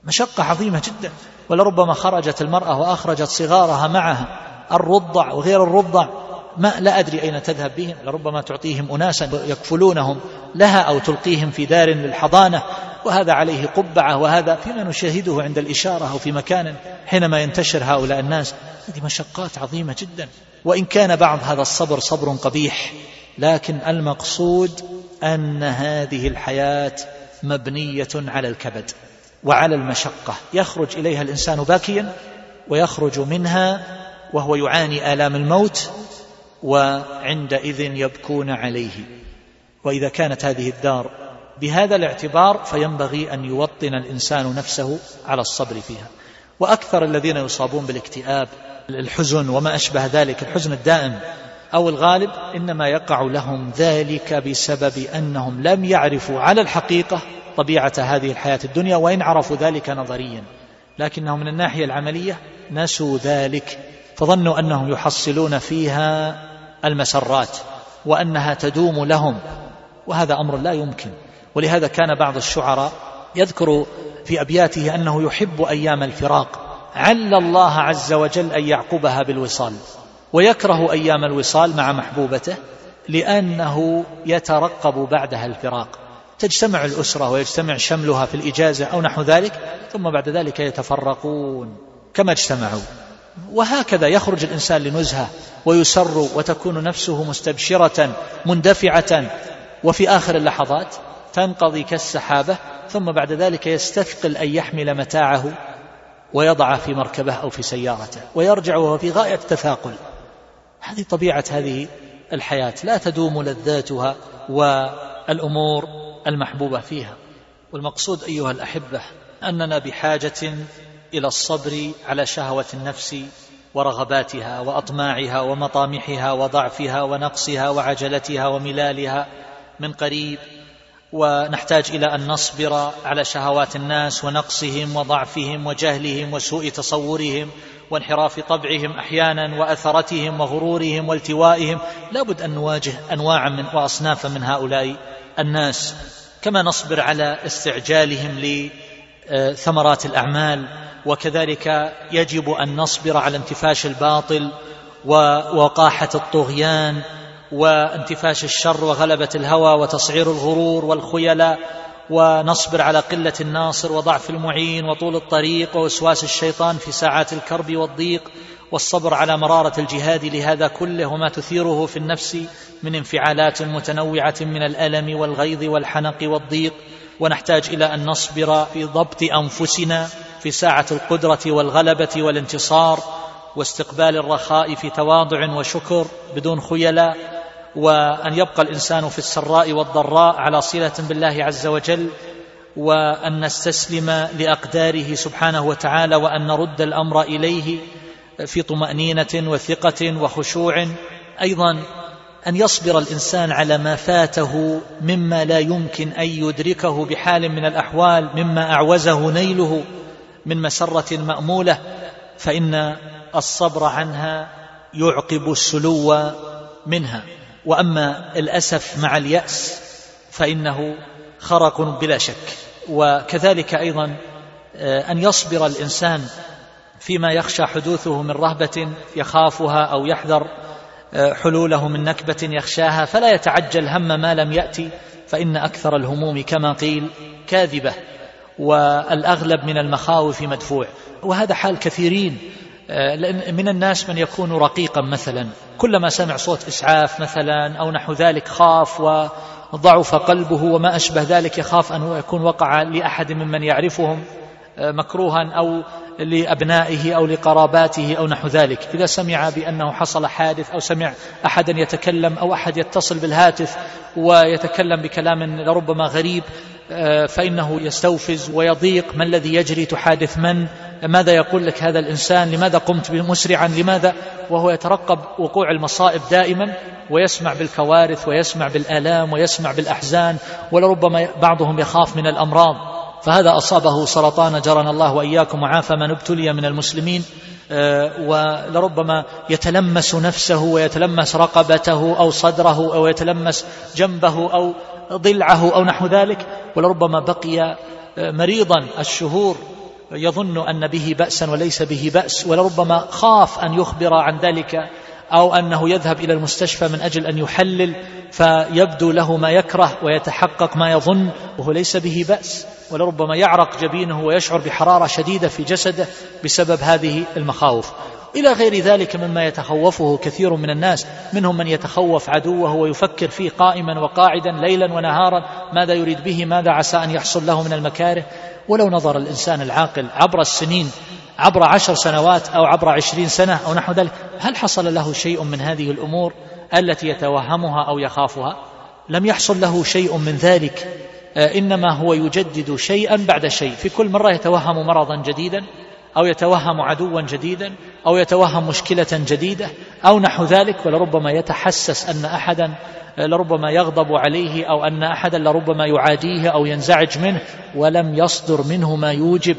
مشقة عظيمة جدا. ولربما خرجت المرأة وأخرجت صغارها معها. الرضع وغير الرضع. ما لا أدري أين تذهب بهم. لربما تعطيهم أناسا يكفلونهم لها أو تلقيهم في دار للحضانة. وهذا عليه قبعة. وهذا فيما نشاهده عند الإشارة أو في مكان حينما ينتشر هؤلاء الناس. هذه مشقات عظيمة جدا. وإن كان بعض هذا الصبر صبر قبيح لكن المقصود أن هذه الحياة مبنية على الكبد وعلى المشقة. يخرج إليها الإنسان باكيا ويخرج منها وهو يعاني آلام الموت وعندئذ يبكون عليه. وإذا كانت هذه الدار بهذا الاعتبار فينبغي أن يوطن الإنسان نفسه على الصبر فيها. وأكثر الذين يصابون بالاكتئاب الحزن وما أشبه ذلك الحزن الدائم أو الغالب إنما يقع لهم ذلك بسبب أنهم لم يعرفوا على الحقيقة طبيعة هذه الحياة الدنيا وإن عرفوا ذلك نظريا. لكنهم من الناحية العملية نسوا ذلك فظنوا أنهم يحصلون فيها المسرات وأنها تدوم لهم وهذا أمر لا يمكن. ولهذا كان بعض الشعراء يذكر في أبياته أنه يحب أيام الفراق عل الله عز وجل أن يعقبها بالوصال ويكره أيام الوصال مع محبوبته لأنه يترقب بعدها الفراق. تجتمع الأسرة ويجتمع شملها في الإجازة أو نحو ذلك ثم بعد ذلك يتفرقون كما اجتمعوا. وهكذا يخرج الإنسان لنزهة ويسر وتكون نفسه مستبشرة مندفعة وفي آخر اللحظات تنقضي كالسحابة ثم بعد ذلك يستثقل أن يحمل متاعه ويضع في مركبه أو في سيارته ويرجع وهو في غاية التثاقل. هذه طبيعة هذه الحياة. لا تدوم لذاتها والأمور المحبوبة فيها. والمقصود أيها الأحبة أننا بحاجة إلى الصبر على شهوة النفس ورغباتها وأطماعها ومطامحها وضعفها ونقصها وعجلتها وملالها من قريب ونحتاج إلى أن نصبر على شهوات الناس ونقصهم وضعفهم وجهلهم وسوء تصورهم وانحراف طبعهم أحيانا وأثرتهم وغرورهم والتوائهم لابد أن نواجه أنواعا من وأصنافا من هؤلاء الناس. كما نصبر على استعجالهم لثمرات الأعمال وكذلك يجب أن نصبر على انتفاش الباطل ووقاحة الطغيان وانتفاش الشر وغلبة الهوى وتصعير الغرور والخيلاء ونصبر على قلة الناصر وضعف المعين وطول الطريق ووسواس الشيطان في ساعات الكرب والضيق والصبر على مرارة الجهاد لهذا كله وما تثيره في النفس من انفعالات متنوعة من الألم والغيظ والحنق والضيق. ونحتاج إلى أن نصبر في ضبط أنفسنا في ساعة القدرة والغلبة والانتصار واستقبال الرخاء في تواضع وشكر بدون خيلاء. وأن يبقى الإنسان في السراء والضراء على صلة بالله عز وجل وأن نستسلم لأقداره سبحانه وتعالى وأن نرد الأمر إليه في طمأنينة وثقة وخشوع. أيضا أن يصبر الإنسان على ما فاته مما لا يمكن أن يدركه بحال من الأحوال مما أعوزه نيله من مسرة مأمولة. فإن الصبر عنها يعقب السلو منها. وأما الأسف مع اليأس فإنه خرق بلا شك وكذلك أيضا آه، أن يصبر الإنسان فيما يخشى حدوثه من رهبة يخافها أو يحذر آه، حلوله من نكبة يخشاها فلا يتعجل هم ما لم يأتي فإن أكثر الهموم كما قيل كاذبة والأغلب من المخاوف مدفوع وهذا حال كثيرين من الناس من يكون رقيقا مثلا. كلما سمع صوت إسعاف مثلا أو نحو ذلك خاف وضعف قلبه وما أشبه ذلك يخاف أن يكون وقع لأحد ممن يعرفهم آه، مكروها أو لأبنائه أو لقراباته أو نحو ذلك. إذا سمع بأنه حصل حادث أو سمع احدا يتكلم أو أحد يتصل بالهاتف ويتكلم بكلام لربما غريب آه، فإنه يستوفز ويضيق ما الذي يجري تحادث من؟ ماذا يقول لك هذا الإنسان؟ لماذا قمت مسرعا لماذا؟ وهو يترقب وقوع المصائب دائما ويسمع بالكوارث ويسمع بالآلام ويسمع بالأحزان ولربما بعضهم يخاف من الأمراض. فهذا أصابه سرطان جرنا الله وإياكم وعافى من ابتلي من المسلمين آه، ولربما يتلمس نفسه ويتلمس رقبته أو صدره أو يتلمس جنبه أو ضلعه أو نحو ذلك ولربما بقي آه، مريضا الشهور يظن أن به بأسا وليس به بأس ولربما خاف أن يخبر عن ذلك أو أنه يذهب إلى المستشفى من أجل أن يحلل فيبدو له ما يكره ويتحقق ما يظن وهو ليس به بأس ولربما يعرق جبينه ويشعر بحرارة شديدة في جسده بسبب هذه المخاوف. إلى غير ذلك مما يتخوفه كثير من الناس منهم من يتخوف عدوه ويفكر فيه قائما وقاعدا ليلا ونهارا ماذا يريد به؟ ماذا عسى أن يحصل له من المكاره؟ ولو نظر الإنسان العاقل عبر السنين عبر عشر سنوات أو عبر عشرين سنة أو نحو ذلك هل حصل له شيء من هذه الأمور التي يتوهمها أو يخافها؟ لم يحصل له شيء من ذلك آه، إنما هو يجدد شيئا بعد شيء. في كل مرة يتوهم مرضا جديدا أو يتوهم عدوا جديدا أو يتوهم مشكلة جديدة أو نحو ذلك ولربما يتحسس أن أحدا لربما يغضب عليه أو أن أحدا لربما يعاديه أو ينزعج منه ولم يصدر منه ما يوجب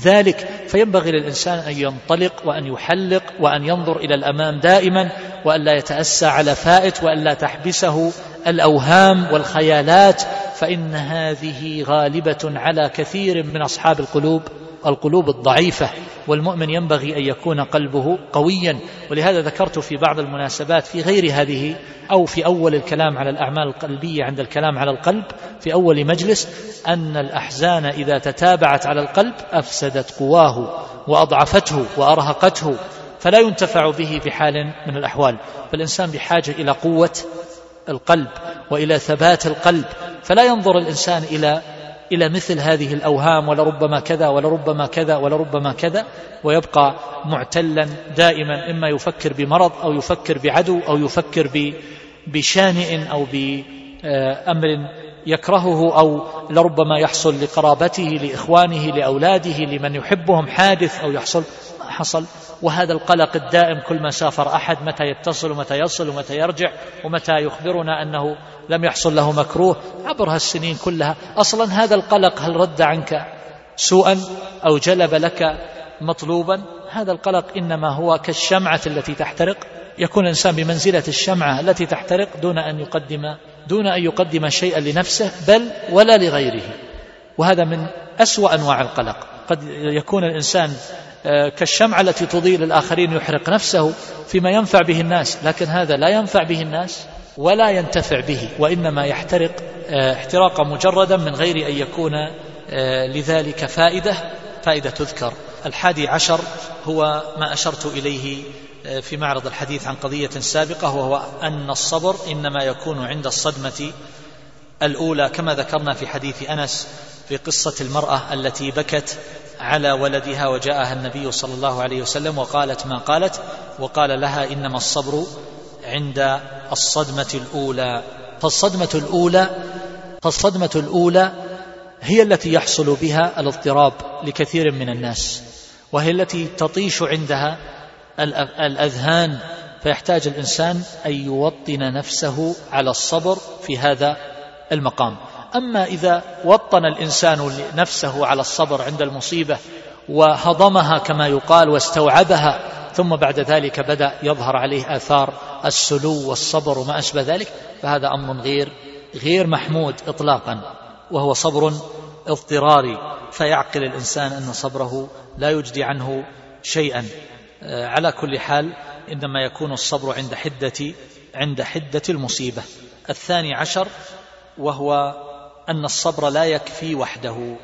ذلك. فينبغي للإنسان أن ينطلق وأن يحلق وأن ينظر إلى الأمام دائما وأن لا يتأسى على فائت وأن لا تحبسه الأوهام والخيالات فإن هذه غالبة على كثير من أصحاب القلوب. القلوب الضعيفة والمؤمن ينبغي أن يكون قلبه قويا. ولهذا ذكرت في بعض المناسبات في غير هذه أو في أول الكلام على الأعمال القلبية عند الكلام على القلب في أول مجلس أن الأحزان إذا تتابعت على القلب أفسدت قواه وأضعفته وأرهقته فلا ينتفع به في حال من الأحوال. فالإنسان بحاجة إلى قوة القلب وإلى ثبات القلب فلا ينظر الإنسان إلى إلى مثل هذه الأوهام ولربما كذا ولربما كذا ولربما كذا ويبقى معتلا دائما إما يفكر بمرض أو يفكر بعدو أو يفكر بشانئ أو بأمر يكرهه أو لربما يحصل لقرابته لإخوانه لأولاده لمن يحبهم حادث أو يحصل ما حصل وهذا القلق الدائم كل ما سافر أحد متى يتصل ومتى يصل ومتى يرجع ومتى يخبرنا أنه لم يحصل له مكروه. عبر هالسنين كلها. أصلا هذا القلق هل رد عنك سوءا أو جلب لك مطلوبا؟ هذا القلق إنما هو كالشمعة التي تحترق. يكون الإنسان بمنزلة الشمعة التي تحترق دون أن يقدم دون أن يقدم شيئا لنفسه بل ولا لغيره. وهذا من أسوأ أنواع القلق. قد يكون الإنسان آه، كالشمعة التي تضيء للآخرين يحرق نفسه فيما ينفع به الناس. لكن هذا لا ينفع به الناس ولا ينتفع به وإنما يحترق آه، احتراقا مجردا من غير أن يكون آه، لذلك فائدة فائدة تذكر. الحادي عشر هو ما أشرت إليه في معرض الحديث عن قضية سابقة وهو أن الصبر إنما يكون عند الصدمة الأولى كما ذكرنا في حديث أنس في قصة المرأة التي بكت على ولدها وجاءها النبي صلى الله عليه وسلم وقالت ما قالت وقال لها إنما الصبر عند الصدمة الأولى. فالصدمة الأولى فالصدمة الأولى هي التي يحصل بها الاضطراب لكثير من الناس وهي التي تطيش عندها الأذهان. فيحتاج الإنسان أن يوطن نفسه على الصبر في هذا المقام. أما إذا وطن الإنسان نفسه على الصبر عند المصيبة وهضمها كما يقال واستوعبها ثم بعد ذلك بدأ يظهر عليه آثار السلو والصبر وما أشبه ذلك فهذا أمر غير غير محمود إطلاقا وهو صبر اضطراري. فيعقل الإنسان أن صبره لا يجدي عنه شيئا. آه، على كل حال إنما يكون الصبر عند حدة عند حدة المصيبة. الثاني عشر وهو أن الصبر لا يكفي وحده.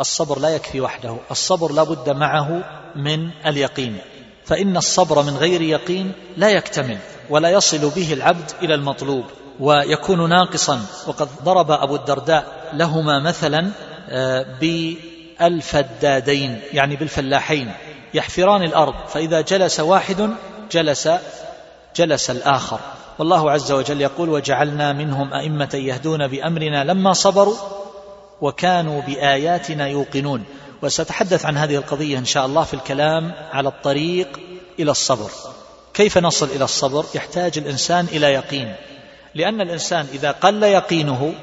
الصبر لا يكفي وحده. الصبر لا بد معه من اليقين. فإن الصبر من غير يقين لا يكتمل ولا يصل به العبد إلى المطلوب ويكون ناقصا. وقد ضرب أبو الدرداء لهما مثلا آه، بالفدادين يعني بالفلاحين. يحفران الأرض فإذا جلس واحد جلس جلس الآخر. والله عز وجل يقول وجعلنا منهم أئمة يهدون بأمرنا لما صبروا وكانوا بآياتنا يوقنون. وسأتحدث عن هذه القضية إن شاء الله في الكلام على الطريق إلى الصبر. كيف نصل إلى الصبر؟ يحتاج الإنسان إلى يقين. لأن الإنسان إذا قل يقينه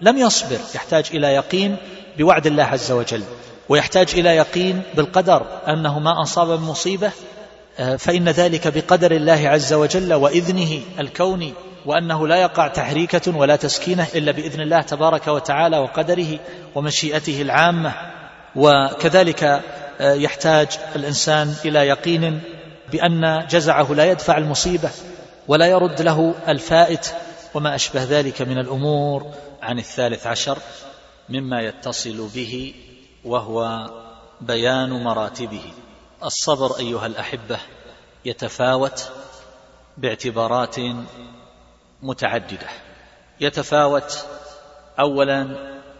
لم يصبر. يحتاج إلى يقين بوعد الله عز وجل. ويحتاج إلى يقين بالقدر أنه ما أصاب من مصيبة فإن ذلك بقدر الله عز وجل وإذنه الكوني وأنه لا يقع تحريكة ولا تسكينة إلا بإذن الله تبارك وتعالى وقدره ومشيئته العامة. وكذلك آه، يحتاج الإنسان إلى يقين بأن جزعه لا يدفع المصيبة ولا يرد له الفائت وما أشبه ذلك من الأمور عن الثالث عشر مما يتصل به وهو بيان مراتبه. الصبر أيها الأحبة يتفاوت باعتبارات متعددة. يتفاوت أولا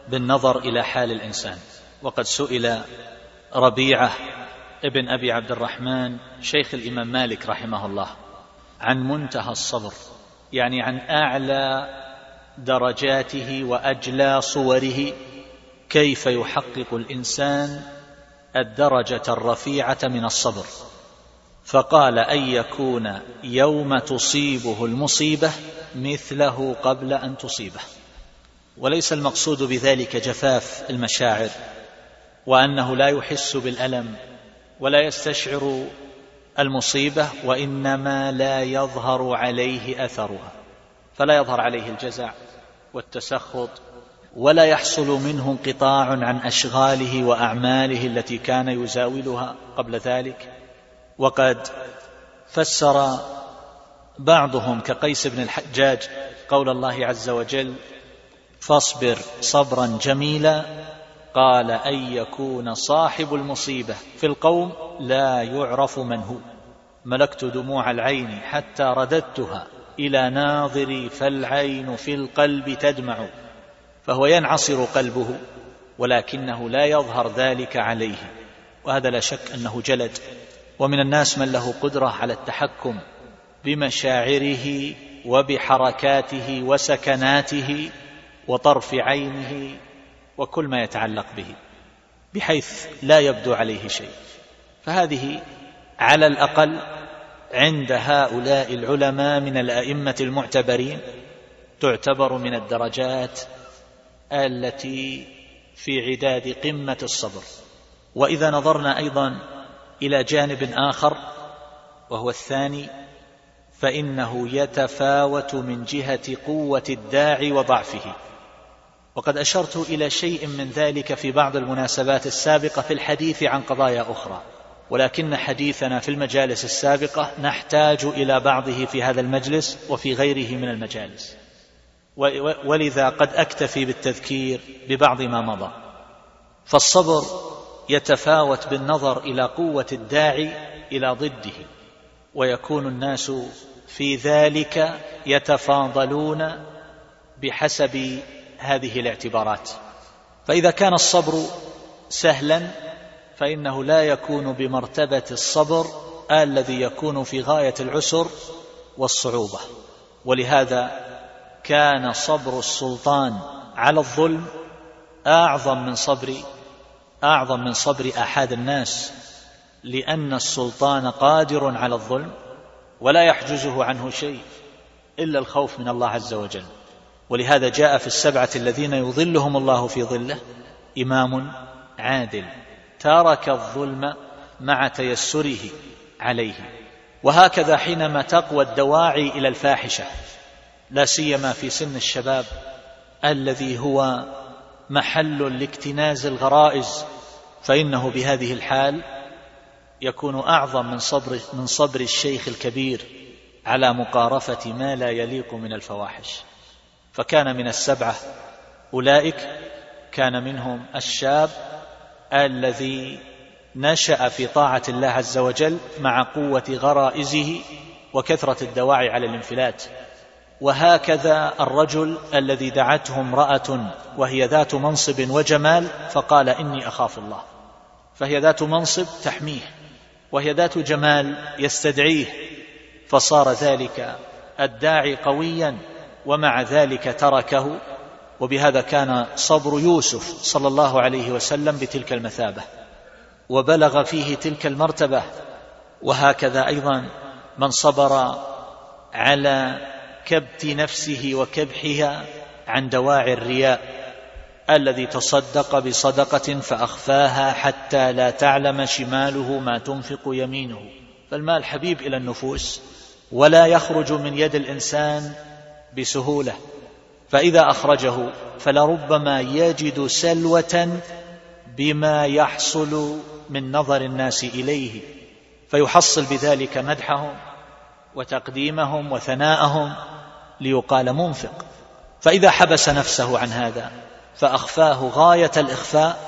بالنظر إلى حال الإنسان. وقد سئل ربيعة ابن أبي عبد الرحمن شيخ الإمام مالك رحمه الله عن منتهى الصبر يعني عن أعلى درجاته وأجلى صوره كيف يحقق الإنسان الدرجة الرفيعة من الصبر. فقال أن يكون يوم تصيبه المصيبة مثله قبل أن تصيبه. وليس المقصود بذلك جفاف المشاعر وأنه لا يحس بالألم ولا يستشعر المصيبة وإنما لا يظهر عليه أثرها. فلا يظهر عليه الجزع والتسخط ولا يحصل منه انقطاع عن أشغاله وأعماله التي كان يزاولها قبل ذلك. وقد فسر بعضهم كقيس بن الحجاج قول الله عز وجل فاصبر صبرا جميلا قال أن يكون صاحب المصيبة في القوم لا يعرف من هو. ملكت دموع العين حتى رددتها إلى ناظري فالعين في القلب تدمع. فهو ينعصر قلبه ولكنه لا يظهر ذلك عليه. وهذا لا شك أنه جلد. ومن الناس من له قدرة على التحكم بمشاعره وبحركاته وسكناته وطرف عينه وكل ما يتعلق به بحيث لا يبدو عليه شيء. فهذه على الأقل عند هؤلاء العلماء من الأئمة المعتبرين تعتبر من الدرجات التي في عداد قمة الصبر. وإذا نظرنا أيضا إلى جانب آخر وهو الثاني فإنه يتفاوت من جهة قوة الداعي وضعفه. وقد أشرت إلى شيء من ذلك في بعض المناسبات السابقة في الحديث عن قضايا أخرى. ولكن حديثنا في المجالس السابقة نحتاج إلى بعضه في هذا المجلس وفي غيره من المجالس. ولذا قد أكتفي بالتذكير ببعض ما مضى. فالصبر يتفاوت بالنظر إلى قوة الداعي إلى ضده ويكون الناس في ذلك يتفاضلون بحسب هذه الاعتبارات. فإذا كان الصبر سهلا فإنه لا يكون بمرتبة الصبر الذي يكون في غاية العسر والصعوبة. ولهذا كان صبر السلطان على الظلم أعظم من صبر أعظم من صبر أحد الناس لأن السلطان قادر على الظلم ولا يحجزه عنه شيء إلا الخوف من الله عز وجل. ولهذا جاء في السبعة الذين يظلهم الله في ظله إمام عادل ترك الظلم مع تيسره عليه. وهكذا حينما تقوى الدواعي إلى الفاحشة لا سيما في سن الشباب الذي هو محل لاكتناز الغرائز فإنه بهذه الحال يكون أعظم من صبر من صبر الشيخ الكبير على مقارفة ما لا يليق من الفواحش. فكان من السبعة أولئك كان منهم الشاب الذي نشأ في طاعة الله عز وجل مع قوة غرائزه وكثرة الدواعي على الانفلات. وهكذا الرجل الذي دعته امرأة وهي ذات منصب وجمال فقال إني أخاف الله. فهي ذات منصب تحميه وهي ذات جمال يستدعيه فصار ذلك الداعي قويا ومع ذلك تركه وبهذا كان صبر يوسف صلى الله عليه وسلم بتلك المثابة. وبلغ فيه تلك المرتبة وهكذا أيضا من صبر على كبت نفسه وكبحها عن دواعي الرياء الذي تصدق بصدقة فأخفاها حتى لا تعلم شماله ما تنفق يمينه. فالمال حبيب إلى النفوس ولا يخرج من يد الإنسان بسهولة. فإذا أخرجه فلربما يجد سلوة بما يحصل من نظر الناس إليه. فيحصل بذلك مدحهم وتقديمهم وثناءهم ليقال منفق. فإذا حبس نفسه عن هذا فأخفاه غاية الإخفاء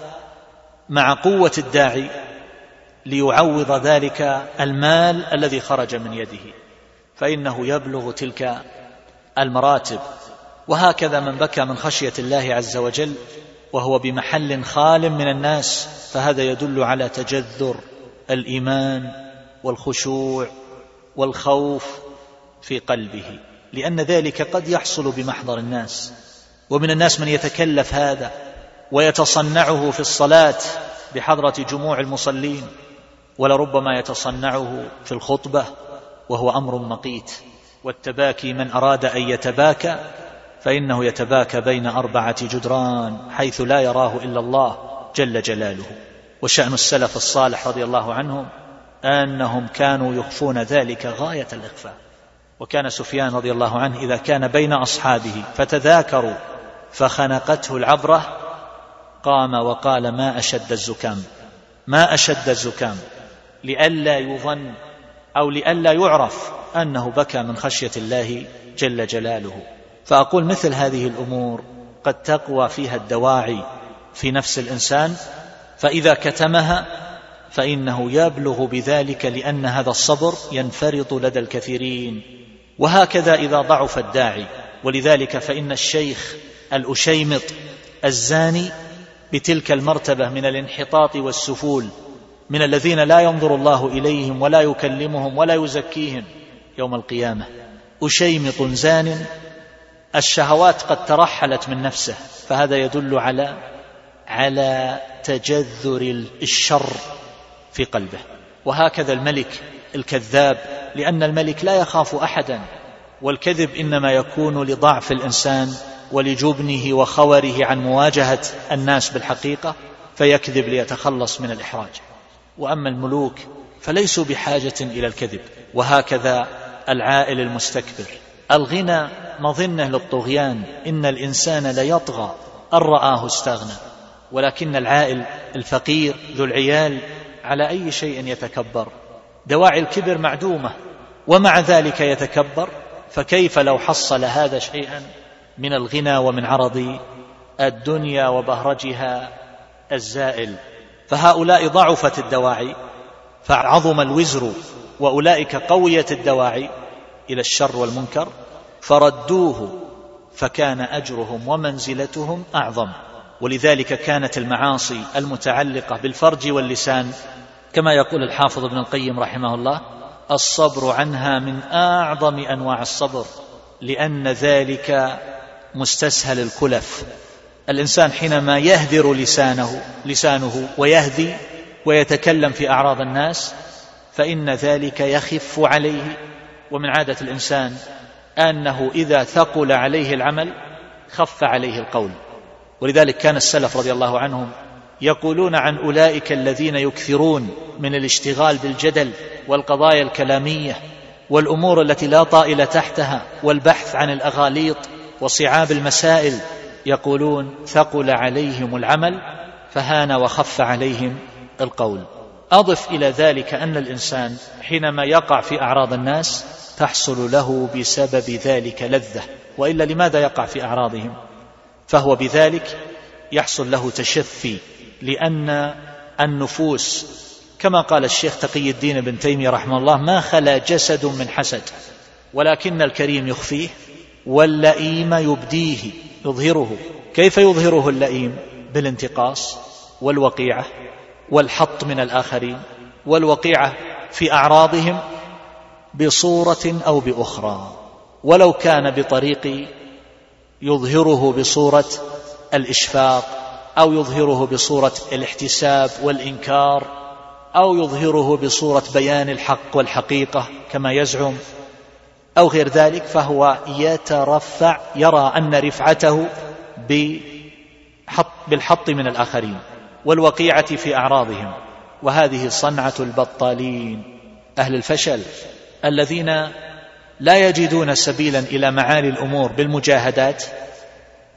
مع قوة الداعي ليعوض ذلك المال الذي خرج من يده. فإنه يبلغ تلك المراتب. وهكذا من بكى من خشية الله عز وجل وهو بمحل خال من الناس فهذا يدل على تجذر الإيمان والخشوع والخوف في قلبه. لأن ذلك قد يحصل بمحضر الناس ومن الناس من يتكلف هذا ويتصنعه في الصلاة بحضرة جموع المصلين ولربما يتصنعه في الخطبة وهو أمر مقيت. والتباكي من أراد أن يتباكى فإنه يتباكى بين أربعة جدران حيث لا يراه إلا الله جل جلاله. وشأن السلف الصالح رضي الله عنهم أنهم كانوا يخفون ذلك غاية الإخفاء. وكان سفيان رضي الله عنه إذا كان بين أصحابه فتذاكروا فخنقته العبرة قام وقال ما أشد الزكام ما أشد الزكام لئلا يظن أو لئلا يعرف أنه بكى من خشية الله جل جلاله. فأقول مثل هذه الأمور قد تقوى فيها الدواعي في نفس الإنسان فإذا كتمها فإنه يبلغ بذلك لأن هذا الصبر ينفرط لدى الكثيرين. وهكذا إذا ضعف الداعي. ولذلك فإن الشيخ الأشيمط الزاني بتلك المرتبة من الانحطاط والسفول من الذين لا ينظر الله إليهم ولا يكلمهم ولا يزكيهم يوم القيامة. أشيمط زان الشهوات قد ترحلت من نفسه فهذا يدل على على تجذر الشر في قلبه. وهكذا الملك الكذاب لأن الملك لا يخاف أحدا والكذب إنما يكون لضعف الإنسان ولجبنه وخوره عن مواجهة الناس بالحقيقة فيكذب ليتخلص من الإحراج. وأما الملوك فليسوا بحاجة إلى الكذب وهكذا العائل المستكبر. الغنى مظنة للطغيان إن الإنسان ليطغى أن رآه استغنى. ولكن العائل الفقير ذو العيال على أي شيء يتكبر. دواعي الكبر معدومة ومع ذلك يتكبر فكيف لو حصل هذا شيئا من الغنى ومن عرض الدنيا وبهرجها الزائل؟ فهؤلاء ضعفت الدواعي فعظم الوزر وأولئك قويت الدواعي إلى الشر والمنكر فردوه فكان أجرهم ومنزلتهم أعظم. ولذلك كانت المعاصي المتعلقة بالفرج واللسان كما يقول الحافظ ابن القيم رحمه الله الصبر عنها من أعظم أنواع الصبر لأن ذلك مستسهل الكلف. الإنسان حينما يهدر لسانه لسانه ويهدي ويتكلم في أعراض الناس فإن ذلك يخف عليه. ومن عادة الإنسان أنه إذا ثقل عليه العمل خف عليه القول. ولذلك كان السلف رضي الله عنهم يقولون عن أولئك الذين يكثرون من الاشتغال بالجدل والقضايا الكلامية والأمور التي لا طائل تحتها والبحث عن الأغاليط وصعاب المسائل يقولون ثقل عليهم العمل فهان وخف عليهم القول. أضف إلى ذلك أن الإنسان حينما يقع في أعراض الناس تحصل له بسبب ذلك لذة وإلا لماذا يقع في أعراضهم؟ فهو بذلك يحصل له تشفي. لأن النفوس كما قال الشيخ تقي الدين بن تيمية رحمه الله ما خلا جسد من حسد ولكن الكريم يخفيه واللئيم يبديه يظهره. كيف يظهره اللئيم؟ بالانتقاص والوقيعة والحط من الآخرين والوقيعة في أعراضهم بصورة أو بأخرى. ولو كان بطريق يظهره بصورة الإشفاق أو يظهره بصورة الاحتساب والإنكار أو يظهره بصورة بيان الحق والحقيقة كما يزعم أو غير ذلك فهو يترفع يرى أن رفعته بالحط من الآخرين والوقيعة في أعراضهم. وهذه صنعة البطالين أهل الفشل الذين لا يجدون سبيلا إلى معالي الأمور بالمجاهدات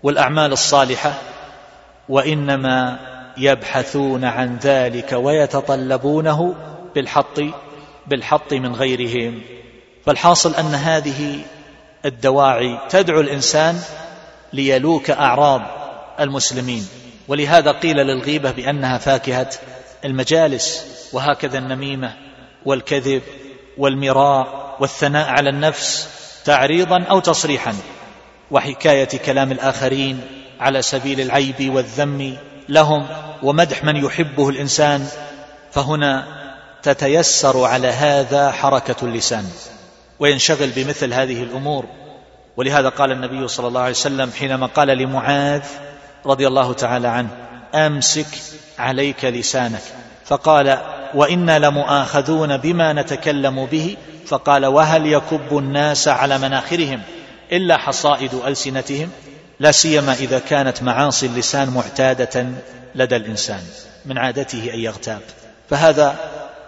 والأعمال الصالحة وإنما يبحثون عن ذلك ويتطلبونه بالحط بالحط من غيرهم. فالحاصل أن هذه الدواعي تدعو الإنسان ليلوك أعراض المسلمين. ولهذا قيل للغيبة بأنها فاكهة المجالس وهكذا النميمة والكذب والمراء والثناء على النفس تعريضا أو تصريحا. وحكاية كلام الآخرين على سبيل العيب والذم لهم ومدح من يحبه الإنسان فهنا تتيسر على هذا حركة اللسان وينشغل بمثل هذه الأمور. ولهذا قال النبي صلى الله عليه وسلم حينما قال لمعاذ رضي الله تعالى عنه أمسك عليك لسانك. فقال وإنا لمؤاخذون بما نتكلم به؟ فقال وهل يكب الناس على مناخرهم إلا حصائد ألسنتهم؟ لا سيما إذا كانت معاصي اللسان معتادة لدى الإنسان من عادته أن يغتاب. فهذا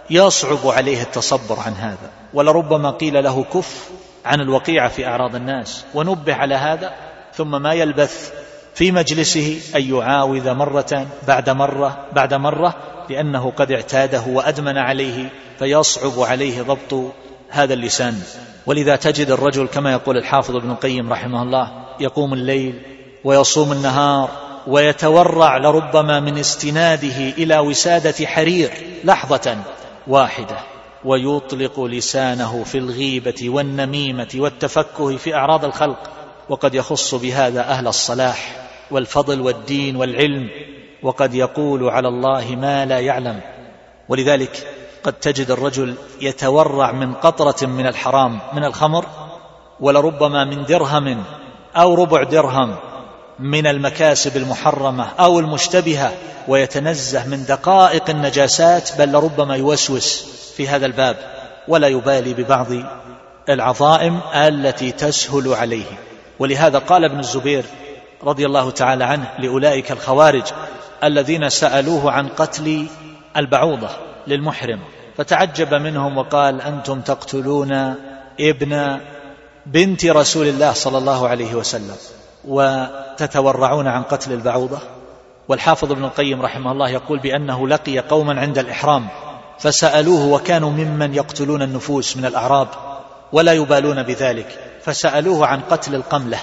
يصعب عليه التصبر عن هذا. ولربما قيل له كف عن الوقيعه في أعراض الناس ونبه على هذا ثم ما يلبث في مجلسه أن يعاوذ مرة بعد مرة بعد مرة لأنه قد اعتاده وأدمن عليه فيصعب عليه ضبط هذا اللسان. ولذا تجد الرجل كما يقول الحافظ ابن القيم رحمه الله يقوم الليل ويصوم النهار ويتورع لربما من استناده إلى وسادة حرير لحظة واحدة ويطلق لسانه في الغيبة والنميمة والتفكه في أعراض الخلق وقد يخص بهذا أهل الصلاح والفضل والدين والعلم وقد يقول على الله ما لا يعلم ولذلك قد تجد الرجل يتورع من قطرة من الحرام من الخمر ولربما من درهم أو ربع درهم من المكاسب المحرمة أو المشتبهة ويتنزه من دقائق النجاسات بل لربما يوسوس في هذا الباب ولا يبالي ببعض العظائم التي تسهل عليه. ولهذا قال ابن الزبير رضي الله تعالى عنه لأولئك الخوارج الذين سألوه عن قتل البعوضة للمحرم فتعجب منهم وقال أنتم تقتلون ابن بنت رسول الله صلى الله عليه وسلم وتتورعون عن قتل البعوضة؟ والحافظ ابن القيم رحمه الله يقول بأنه لقي قوما عند الإحرام فسألوه وكانوا ممن يقتلون النفوس من الأعراب ولا يبالون بذلك فسألوه عن قتل القملة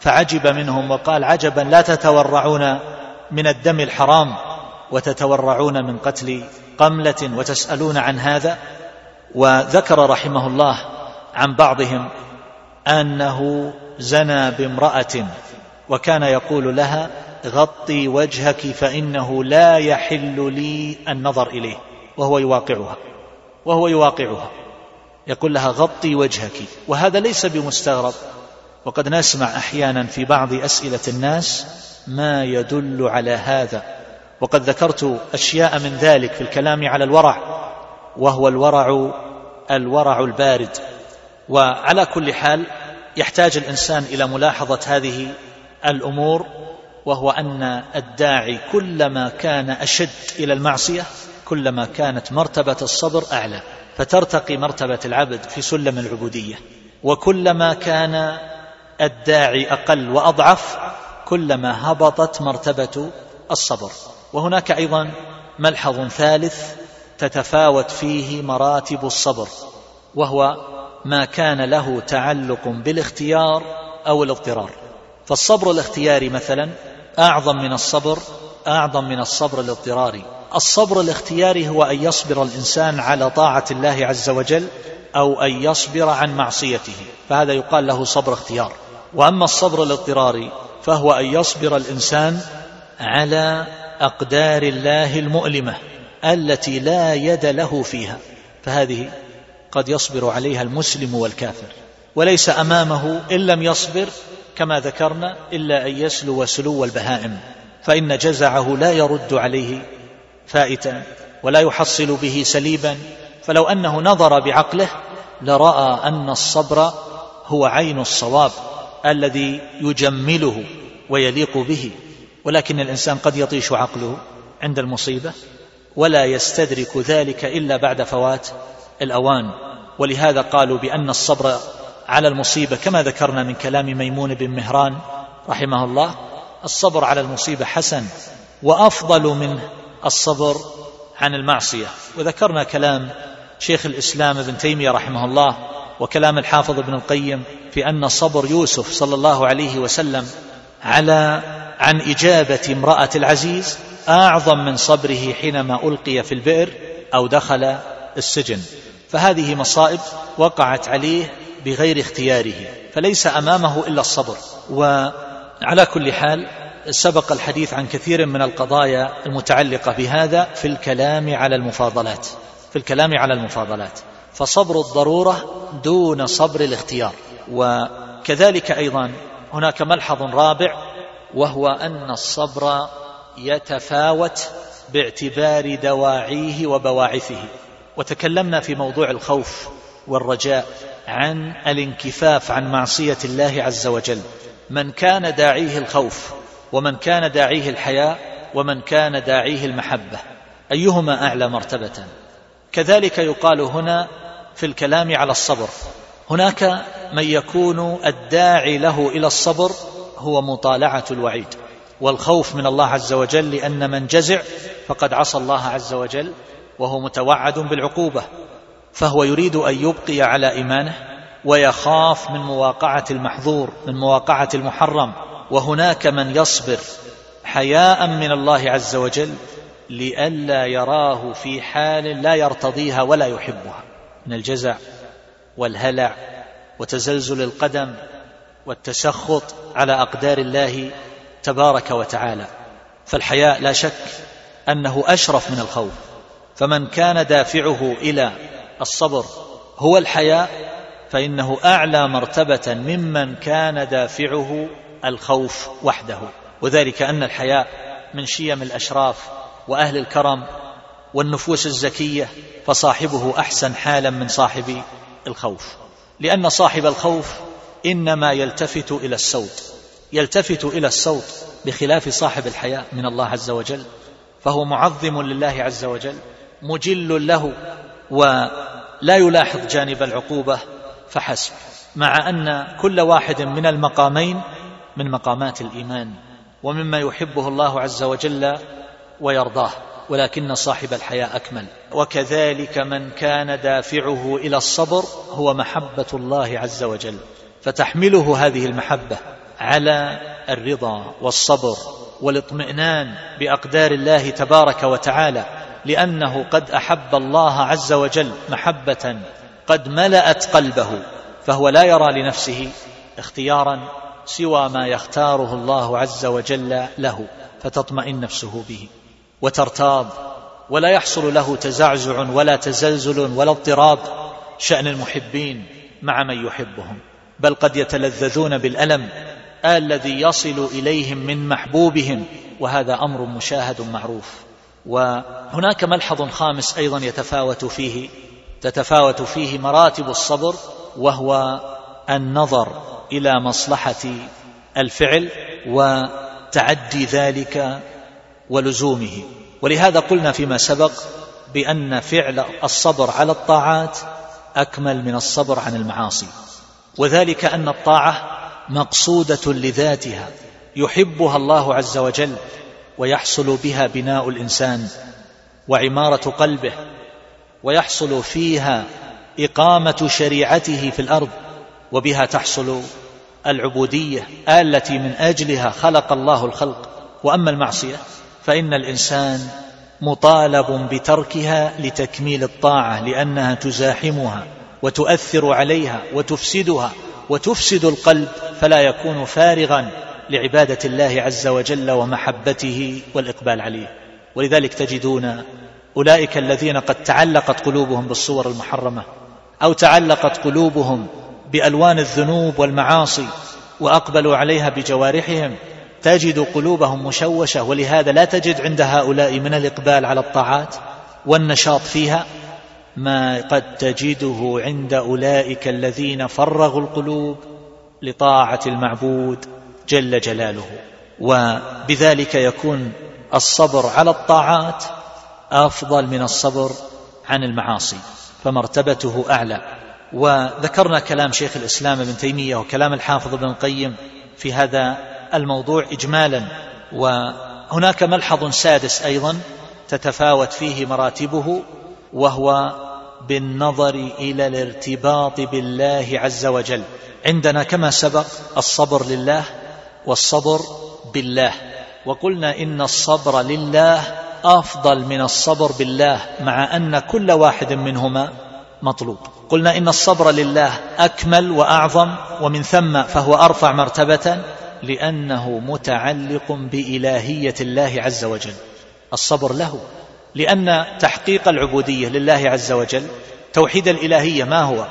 فعجب منهم وقال عجبا لا تتورعون من الدم الحرام وتتورعون من قتل قملة وتسألون عن هذا؟ وذكر رحمه الله عن بعضهم أنه زنى بامرأة وكان يقول لها غطي وجهك فإنه لا يحل لي النظر إليه. وهو يواقعها وهو يواقعها. يقول لها غطي وجهك. وهذا ليس بمستغرب. وقد نسمع أحيانا في بعض أسئلة الناس ما يدل على هذا. وقد ذكرت أشياء من ذلك في الكلام على الورع وهو الورع الورع البارد. وعلى كل حال يحتاج الإنسان إلى ملاحظة هذه الأمور وهو أن الداعي كلما كان أشد إلى المعصية كلما كانت مرتبة الصبر أعلى فترتقي مرتبة العبد في سلم العبودية. وكلما كان الداعي أقل وأضعف كلما هبطت مرتبة الصبر. وهناك أيضا ملحظ ثالث تتفاوت فيه مراتب الصبر وهو ما كان له تعلق بالاختيار أو الاضطرار. فالصبر الاختياري مثلا أعظم من الصبر أعظم من الصبر الاضطراري. الصبر الاختياري هو أن يصبر الإنسان على طاعة الله عز وجل أو أن يصبر عن معصيته. فهذا يقال له صبر اختيار. وأما الصبر الاضطراري فهو أن يصبر الإنسان على أقدار الله المؤلمة التي لا يد له فيها. فهذه قد يصبر عليها المسلم والكافر وليس أمامه إن لم يصبر كما ذكرنا إلا أن يسلو سلو البهائم فإن جزعه لا يرد عليه فائتا ولا يحصل به سليبا فلو أنه نظر بعقله لرأى أن الصبر هو عين الصواب الذي يجمله ويليق به ولكن الإنسان قد يطيش عقله عند المصيبة ولا يستدرك ذلك إلا بعد فوات الأوان. ولهذا قالوا بأن الصبر على المصيبة كما ذكرنا من كلام ميمون بن مهران رحمه الله الصبر على المصيبة حسن وأفضل من الصبر عن المعصية. وذكرنا كلام شيخ الإسلام ابن تيمية رحمه الله وكلام الحافظ ابن القيم في أن صبر يوسف صلى الله عليه وسلم على عن إجابة امرأة العزيز أعظم من صبره حينما ألقي في البئر أو دخل السجن. فهذه مصائب وقعت عليه بغير اختياره فليس أمامه إلا الصبر. وعلى كل حال سبق الحديث عن كثير من القضايا المتعلقة بهذا في الكلام على المفاضلات في الكلام على المفاضلات. فصبر الضرورة دون صبر الاختيار. وكذلك أيضا هناك ملحظ رابع وهو أن الصبر يتفاوت باعتبار دواعيه وبواعثه. وتكلمنا في موضوع الخوف والرجاء عن الانكفاف عن معصية الله عز وجل. من كان داعيه الخوف ومن كان داعيه الحياء ومن كان داعيه المحبة. أيهما أعلى مرتبة؟ كذلك يقال هنا في الكلام على الصبر. هناك من يكون الداعي له إلى الصبر هو مطالعة الوعيد. والخوف من الله عز وجل لأن من جزع فقد عصى الله عز وجل وهو متوعد بالعقوبة فهو يريد أن يبقي على إيمانه ويخاف من مواقعة المحظور من مواقعة المحرم. وهناك من يصبر حياء من الله عز وجل لئلا يراه في حال لا يرتضيها ولا يحبها من الجزع والهلع وتزلزل القدم والتسخط على أقدار الله تبارك وتعالى. فالحياء لا شك أنه أشرف من الخوف. فمن كان دافعه إلى الصبر هو الحياء فإنه أعلى مرتبة ممن كان دافعه الخوف وحده. وذلك أن الحياء من شيم الأشراف وأهل الكرم والنفوس الزكية فصاحبه أحسن حالا من صاحب الخوف. لأن صاحب الخوف إنما يلتفت إلى السوط يلتفت إلى السوط بخلاف صاحب الحياء من الله عز وجل فهو معظم لله عز وجل. مجل له ولا يلاحظ جانب العقوبة فحسب. مع أن كل واحد من المقامين من مقامات الإيمان ومما يحبه الله عز وجل ويرضاه ولكن صاحب الحياء أكمل. وكذلك من كان دافعه إلى الصبر هو محبة الله عز وجل. فتحمله هذه المحبة على الرضا والصبر والاطمئنان بأقدار الله تبارك وتعالى. لأنه قد أحب الله عز وجل محبة قد ملأت قلبه فهو لا يرى لنفسه اختيارا سوى ما يختاره الله عز وجل له فتطمئن نفسه به وترتاض ولا يحصل له تزعزع ولا تزلزل ولا اضطراب شأن المحبين مع من يحبهم بل قد يتلذذون بالألم الذي يصل إليهم من محبوبهم وهذا أمر مشاهد معروف. وهناك ملحظ خامس أيضا يتفاوت فيه تتفاوت فيه مراتب الصبر وهو النظر إلى مصلحة الفعل تعدي ذلك ولزومه. ولهذا قلنا فيما سبق بأن فعل الصبر على الطاعات أكمل من الصبر عن المعاصي. وذلك أن الطاعة مقصودة لذاتها يحبها الله عز وجل ويحصل بها بناء الإنسان وعمارة قلبه ويحصل فيها إقامة شريعته في الأرض وبها تحصل العبودية التي من أجلها خلق الله الخلق. وأما المعصية فإن الإنسان مطالب بتركها لتكميل الطاعة لأنها تزاحمها وتؤثر عليها وتفسدها وتفسد القلب فلا يكون فارغا لعبادة الله عز وجل ومحبته والإقبال عليه. ولذلك تجدون أولئك الذين قد تعلقت قلوبهم بالصور المحرمة أو تعلقت قلوبهم بألوان الذنوب والمعاصي وأقبلوا عليها بجوارحهم تجد قلوبهم مشوشة. ولهذا لا تجد عند هؤلاء من الإقبال على الطاعات والنشاط فيها ما قد تجده عند أولئك الذين فرغوا القلوب لطاعة المعبود جل جلاله. وبذلك يكون الصبر على الطاعات أفضل من الصبر عن المعاصي فمرتبته أعلى. وذكرنا كلام شيخ الإسلام ابن تيمية وكلام الحافظ ابن القيم في هذا الموضوع إجمالا. وهناك ملحظ سادس أيضا تتفاوت فيه مراتبه وهو بالنظر إلى الارتباط بالله عز وجل. عندنا كما سبق الصبر لله والصبر بالله. وقلنا إن الصبر لله أفضل من الصبر بالله مع أن كل واحد منهما مطلوب. قلنا إن الصبر لله أكمل وأعظم ومن ثم فهو أرفع مرتبة لأنه متعلق بإلهية الله عز وجل. الصبر له لأن تحقيق العبودية لله عز وجل توحيد الإلهية ما هو؟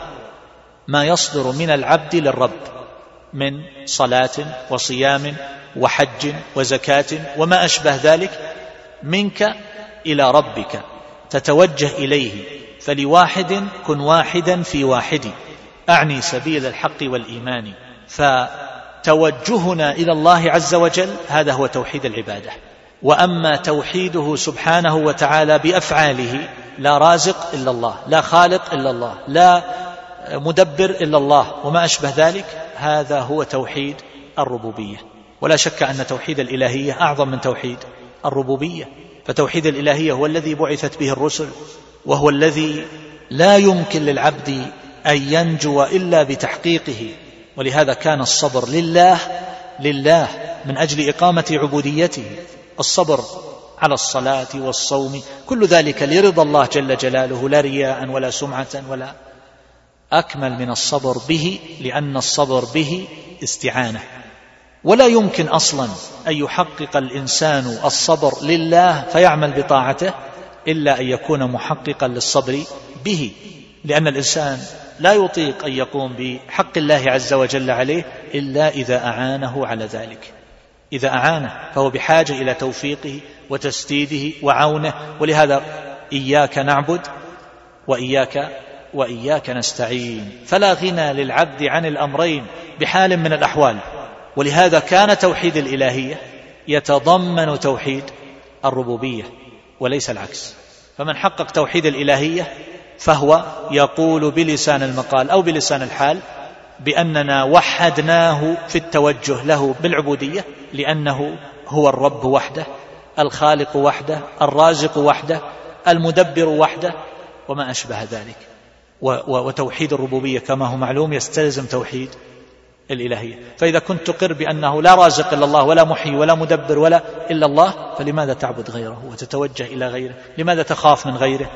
ما يصدر من العبد للرب. من صلاة وصيام وحج وزكاة وما أشبه ذلك منك إلى ربك تتوجه إليه فلواحد كن واحدا في واحد. أعني سبيل الحق والإيمان. فتوجهنا إلى الله عز وجل هذا هو توحيد العبادة. وأما توحيده سبحانه وتعالى بأفعاله لا رازق إلا الله لا خالق إلا الله لا مدبر إلا الله وما أشبه ذلك هذا هو توحيد الربوبية. ولا شك أن توحيد الإلهية أعظم من توحيد الربوبية. فتوحيد الإلهية هو الذي بعثت به الرسل وهو الذي لا يمكن للعبد أن ينجو إلا بتحقيقه. ولهذا كان الصبر لله لله من أجل إقامة عبوديته. الصبر على الصلاة والصوم كل ذلك لرضا الله جل جلاله لا رياء ولا سمعة ولا أكمل من الصبر به لأن الصبر به استعانة. ولا يمكن أصلا أن يحقق الإنسان الصبر لله فيعمل بطاعته إلا أن يكون محققا للصبر به. لأن الإنسان لا يطيق أن يقوم بحق الله عز وجل عليه إلا إذا أعانه على ذلك. إذا أعانه فهو بحاجة إلى توفيقه وتسديده وعونه. ولهذا إياك نعبد وإياك وإياك نستعين. فلا غنى للعبد عن الأمرين بحال من الأحوال. ولهذا كان توحيد الإلهية يتضمن توحيد الربوبية وليس العكس. فمن حقق توحيد الإلهية فهو يقول بلسان المقال أو بلسان الحال بأننا وحدناه في التوجه له بالعبودية لأنه هو الرب وحده الخالق وحده الرازق وحده المدبر وحده وما أشبه ذلك. وتوحيد الربوبية. كما هو معلوم يستلزم توحيد الإلهية. فإذا كنت تقر بأنه لا رازق إلا الله ولا محيي ولا مدبر ولا إلا الله فلماذا تعبد غيره وتتوجه إلى غيره؟ لماذا تخاف من غيره؟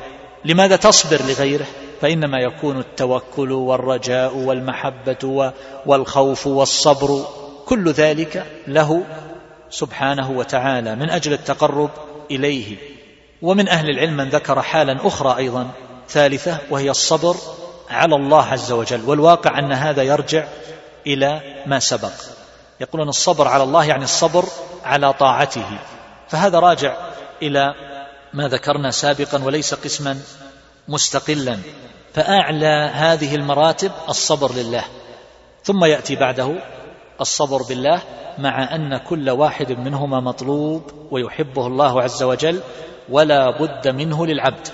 لماذا تصبر لغيره؟ فإنما يكون التوكل والرجاء والمحبة والخوف والصبر. كل ذلك له سبحانه وتعالى من أجل التقرب إليه. ومن أهل العلم من ذكر حالا أخرى أيضا. ثالثة وهي الصبر على الله عز وجل والواقع أن هذا يرجع إلى ما سبق. يقولون الصبر على الله يعني الصبر على طاعته. فهذا راجع إلى ما ذكرنا سابقا وليس قسما مستقلا. فأعلى هذه المراتب الصبر لله. ثم يأتي بعده الصبر بالله مع أن كل واحد منهما مطلوب ويحبه الله عز وجل ولا بد منه للعبد.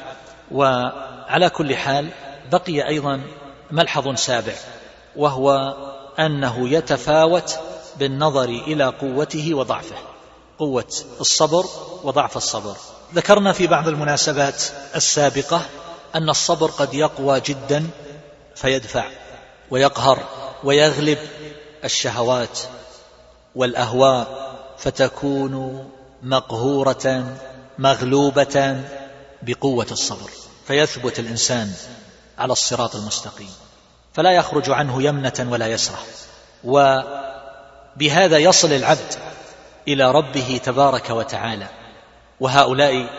وعلى كل حال بقي أيضا ملحظ سابع وهو أنه يتفاوت بالنظر إلى قوته وضعفه قوة الصبر وضعف الصبر. ذكرنا في بعض المناسبات السابقة أن الصبر قد يقوى جدا فيدفع ويقهر ويغلب الشهوات والأهواء فتكون مقهورة مغلوبة بقوة الصبر. فيثبت الإنسان على الصراط المستقيم فلا يخرج عنه يمنة ولا يسرة. وبهذا يصل العبد إلى ربه تبارك وتعالى وهؤلاء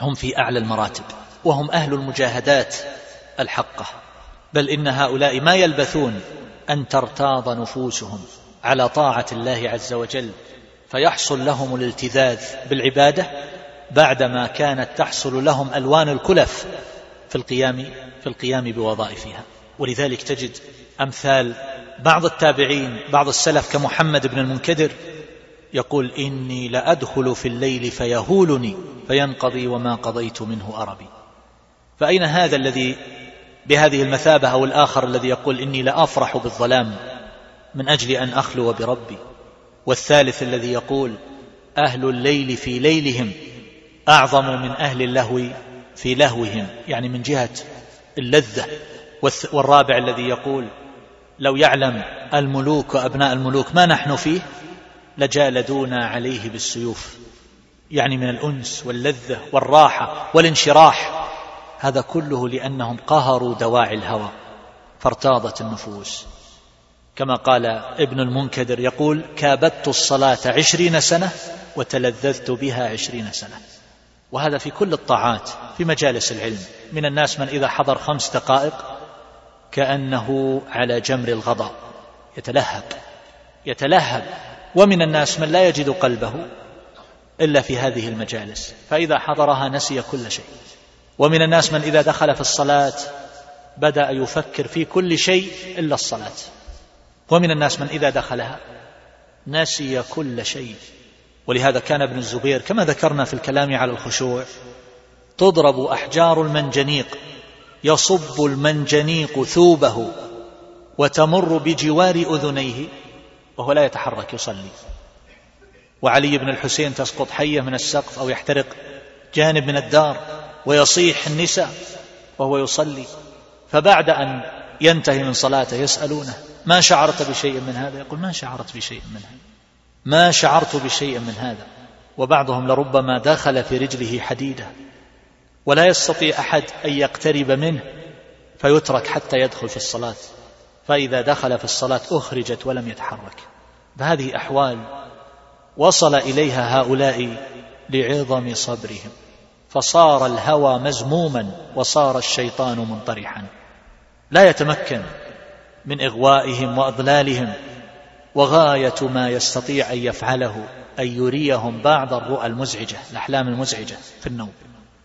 هم في أعلى المراتب وهم أهل المجاهدات الحقة. بل إن هؤلاء ما يلبثون أن ترتاض نفوسهم على طاعة الله عز وجل فيحصل لهم الالتذاذ بالعبادة بعدما كانت تحصل لهم ألوان الكلف في القيام في القيام بوظائفها ولذلك تجد أمثال بعض التابعين بعض السلف كمحمد بن المنكدر يقول إني لأدخل في الليل فيهولني فينقضي وما قضيت منه أربي. فأين هذا الذي بهذه المثابة أو الآخر الذي يقول إني لأفرح بالظلام من أجل أن أخلو بربي؟ والثالث الذي يقول أهل الليل في ليلهم أعظم من أهل اللهو في لهوهم يعني من جهة اللذة والرابع الذي يقول لو يعلم الملوك وأبناء الملوك ما نحن فيه لجالدونا عليه بالسيوف. يعني من الأنس واللذة والراحة والانشراح. هذا كله لأنهم قهروا دواعي الهوى فارتاضت النفوس. كما قال ابن المنكدر يقول كابدت الصلاة عشرين سنة وتلذذت بها عشرين سنة. وهذا في كل الطاعات. في مجالس العلم. من الناس من إذا حضر خمس دقائق كأنه على جمر الغضاء يتلهب. يتلهب. ومن الناس من لا يجد قلبه إلا في هذه المجالس. فإذا حضرها نسي كل شيء. ومن الناس من إذا دخل في الصلاة بدأ يفكر في كل شيء إلا الصلاة. ومن الناس من إذا دخلها نسي كل شيء. ولهذا كان ابن الزبير كما ذكرنا في الكلام على الخشوع تضرب أحجار المنجنيق يصب المنجنيق ثوبه وتمر بجوار أذنيه وهو لا يتحرك يصلي. وعلي بن الحسين تسقط حية من السقف أو يحترق جانب من الدار ويصيح النساء وهو يصلي. فبعد أن ينتهي من صلاته يسألونه ما شعرت بشيء من هذا؟ يقول ما شعرت بشيء من هذا. ما شعرت بشيء من هذا؟ وبعضهم لربما دخل في رجله حديدة. ولا يستطيع أحد أن يقترب منه فيترك حتى يدخل في الصلاة. فإذا دخل في الصلاة أخرجت ولم يتحرك. فهذه أحوال وصل إليها هؤلاء لعظم صبرهم. فصار الهوى مزموما وصار الشيطان منطرحا. لا يتمكن من إغوائهم وأضلالهم وغاية ما يستطيع أن يفعله أن يريهم بعض الرؤى المزعجة الأحلام المزعجة في النوم.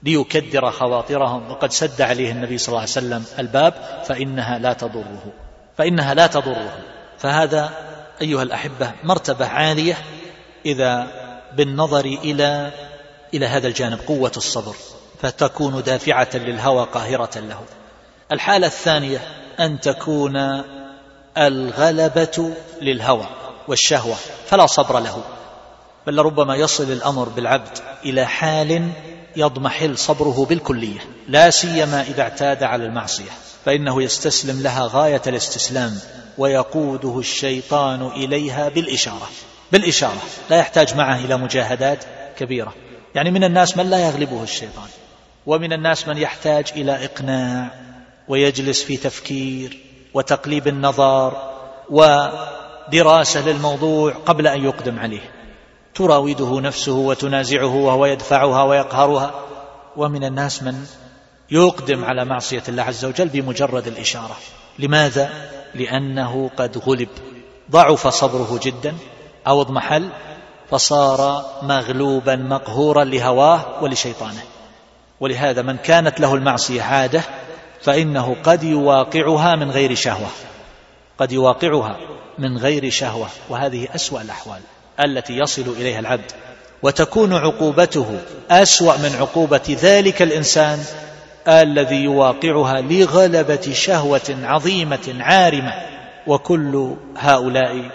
ليكدر خواطرهم. وقد سد عليه النبي صلى الله عليه وسلم الباب فإنها لا تضره. فإنها لا تضره. فهذا أيها الأحبة مرتبة عالية إذا بالنظر إلى إلى هذا الجانب قوة الصبر. فتكون دافعة للهوى قاهرة له. الحالة الثانية أن تكون الغلبة للهوى والشهوة. فلا صبر له. بل لربما يصل الأمر بالعبد إلى حال يضمحل صبره بالكلية لا سيما إذا اعتاد على المعصية فإنه يستسلم لها غاية الاستسلام ويقوده الشيطان إليها بالإشارة بالإشارة لا يحتاج معه إلى مجاهدات كبيرة. يعني من الناس من لا يغلبه الشيطان ومن الناس من يحتاج إلى إقناع ويجلس في تفكير وتقليب النظر ودراسة للموضوع قبل أن يقدم عليه. تراوده نفسه وتنازعه وهو يدفعها ويقهرها. ومن الناس من يقدم على معصية الله عز وجل بمجرد الإشارة. لماذا؟ لأنه قد غلب. ضعف صبره جدا أو اضمحل فصار مغلوبا مقهورا لهواه ولشيطانه. ولهذا من كانت له المعصية عادة فإنه قد يواقعها من غير شهوة. قد يواقعها من غير شهوة. وهذه أسوأ الأحوال. التي يصل إليها العبد وتكون عقوبته أسوأ من عقوبة ذلك الإنسان الذي يواقعها لغلبة شهوة عظيمة عارمة وكل هؤلاء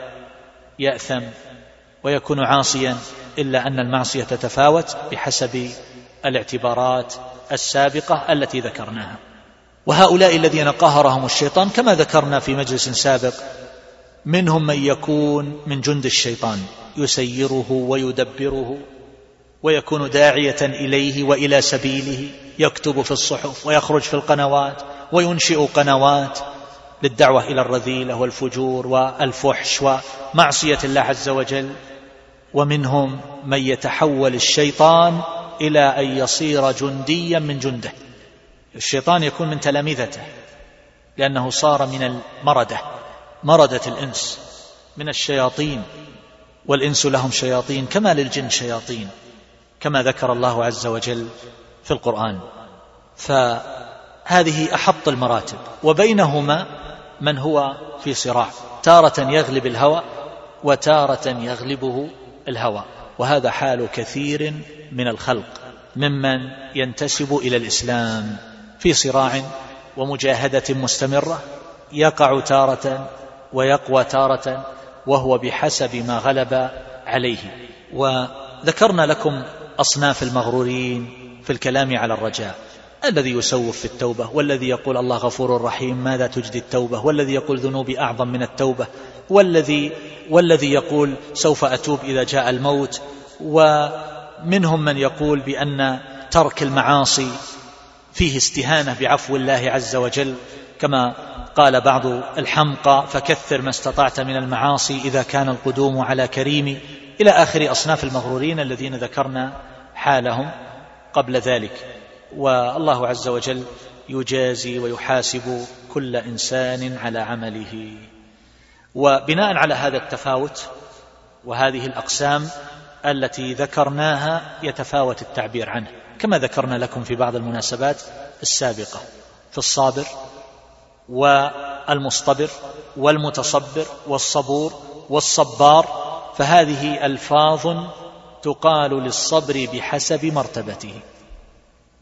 يأثم ويكون عاصيا إلا أن المعصية تتفاوت بحسب الاعتبارات السابقة التي ذكرناها. وهؤلاء الذين قهرهم الشيطان كما ذكرنا في مجلس سابق منهم من يكون من جند الشيطان يسيره ويدبره ويكون داعية إليه وإلى سبيله يكتب في الصحف ويخرج في القنوات وينشئ قنوات للدعوة إلى الرذيلة والفجور والفحش ومعصية الله عز وجل. ومنهم من يتحول الشيطان إلى أن يصير جنديا من جنده. الشيطان يكون من تلامذته لأنه صار من المردة. مردة الإنس من الشياطين والإنس لهم شياطين كما للجن شياطين كما ذكر الله عز وجل في القرآن. فهذه أحط المراتب وبينهما من هو في صراع تارة يغلب الهوى وتارة يغلبه الهوى. وهذا حال كثير من الخلق ممن ينتسب إلى الإسلام في صراع ومجاهدة مستمرة يقع تارة ويقوى تارة وهو بحسب ما غلب عليه. وذكرنا لكم أصناف المغرورين في الكلام على الرجاء. الذي يسوف في التوبة والذي يقول الله غفور رحيم ماذا تجدي التوبة؟ والذي يقول ذنوبي أعظم من التوبة. والذي والذي يقول سوف أتوب إذا جاء الموت. ومنهم من يقول بأن ترك المعاصي فيه استهانة بعفو الله عز وجل. كما قال بعض الحمقى فكثر ما استطعت من المعاصي إذا كان القدوم على كريم إلى آخر أصناف المغرورين الذين ذكرنا حالهم قبل ذلك. والله عز وجل يجازي ويحاسب كل إنسان على عمله. وبناء على هذا التفاوت وهذه الأقسام التي ذكرناها يتفاوت التعبير عنه كما ذكرنا لكم في بعض المناسبات السابقة. في الصابر والمصطبر والمتصبر والصبور والصبار فهذه ألفاظ تقال للصبر بحسب مرتبته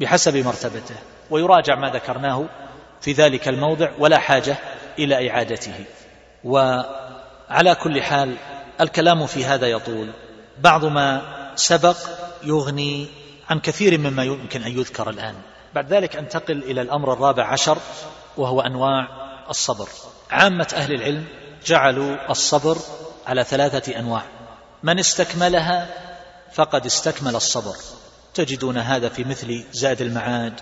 بحسب مرتبته ويراجع ما ذكرناه في ذلك الموضع ولا حاجة إلى إعادته. وعلى كل حال الكلام في هذا يطول. بعض ما سبق يغني عن كثير مما يمكن أن يذكر الآن. بعد ذلك أنتقل إلى الأمر الرابع عشر وهو أنواع الصبر. عامة أهل العلم جعلوا الصبر على ثلاثة أنواع. من استكملها فقد استكمل الصبر. تجدون هذا في مثل زاد المعاد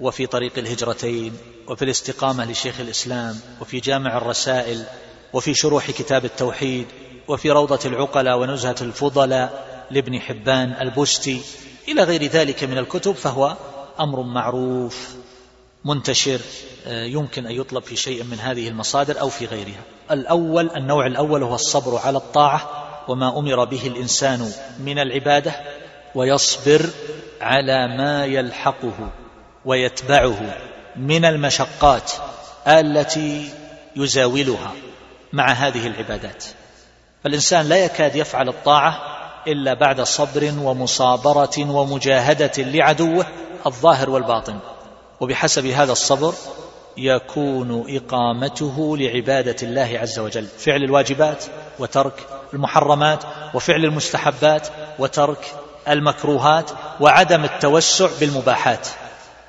وفي طريق الهجرتين وفي الاستقامة لشيخ الإسلام وفي جامع الرسائل وفي شروح كتاب التوحيد وفي روضة العقلاء ونزهة الفضلاء لابن حبان البستي إلى غير ذلك من الكتب فهو أمر معروف. منتشر آه، يمكن أن يطلب في شيء من هذه المصادر أو في غيرها. الأول النوع الأول هو الصبر على الطاعة وما أمر به الإنسان من العبادة ويصبر على ما يلحقه ويتبعه من المشقات التي يزاولها مع هذه العبادات. فالإنسان لا يكاد يفعل الطاعة إلا بعد صبر ومصابرة ومجاهدة لعدوه الظاهر والباطن. وبحسب هذا الصبر يكون إقامته لعبادة الله عز وجل. فعل الواجبات وترك المحرمات وفعل المستحبات وترك المكروهات وعدم التوسع بالمباحات.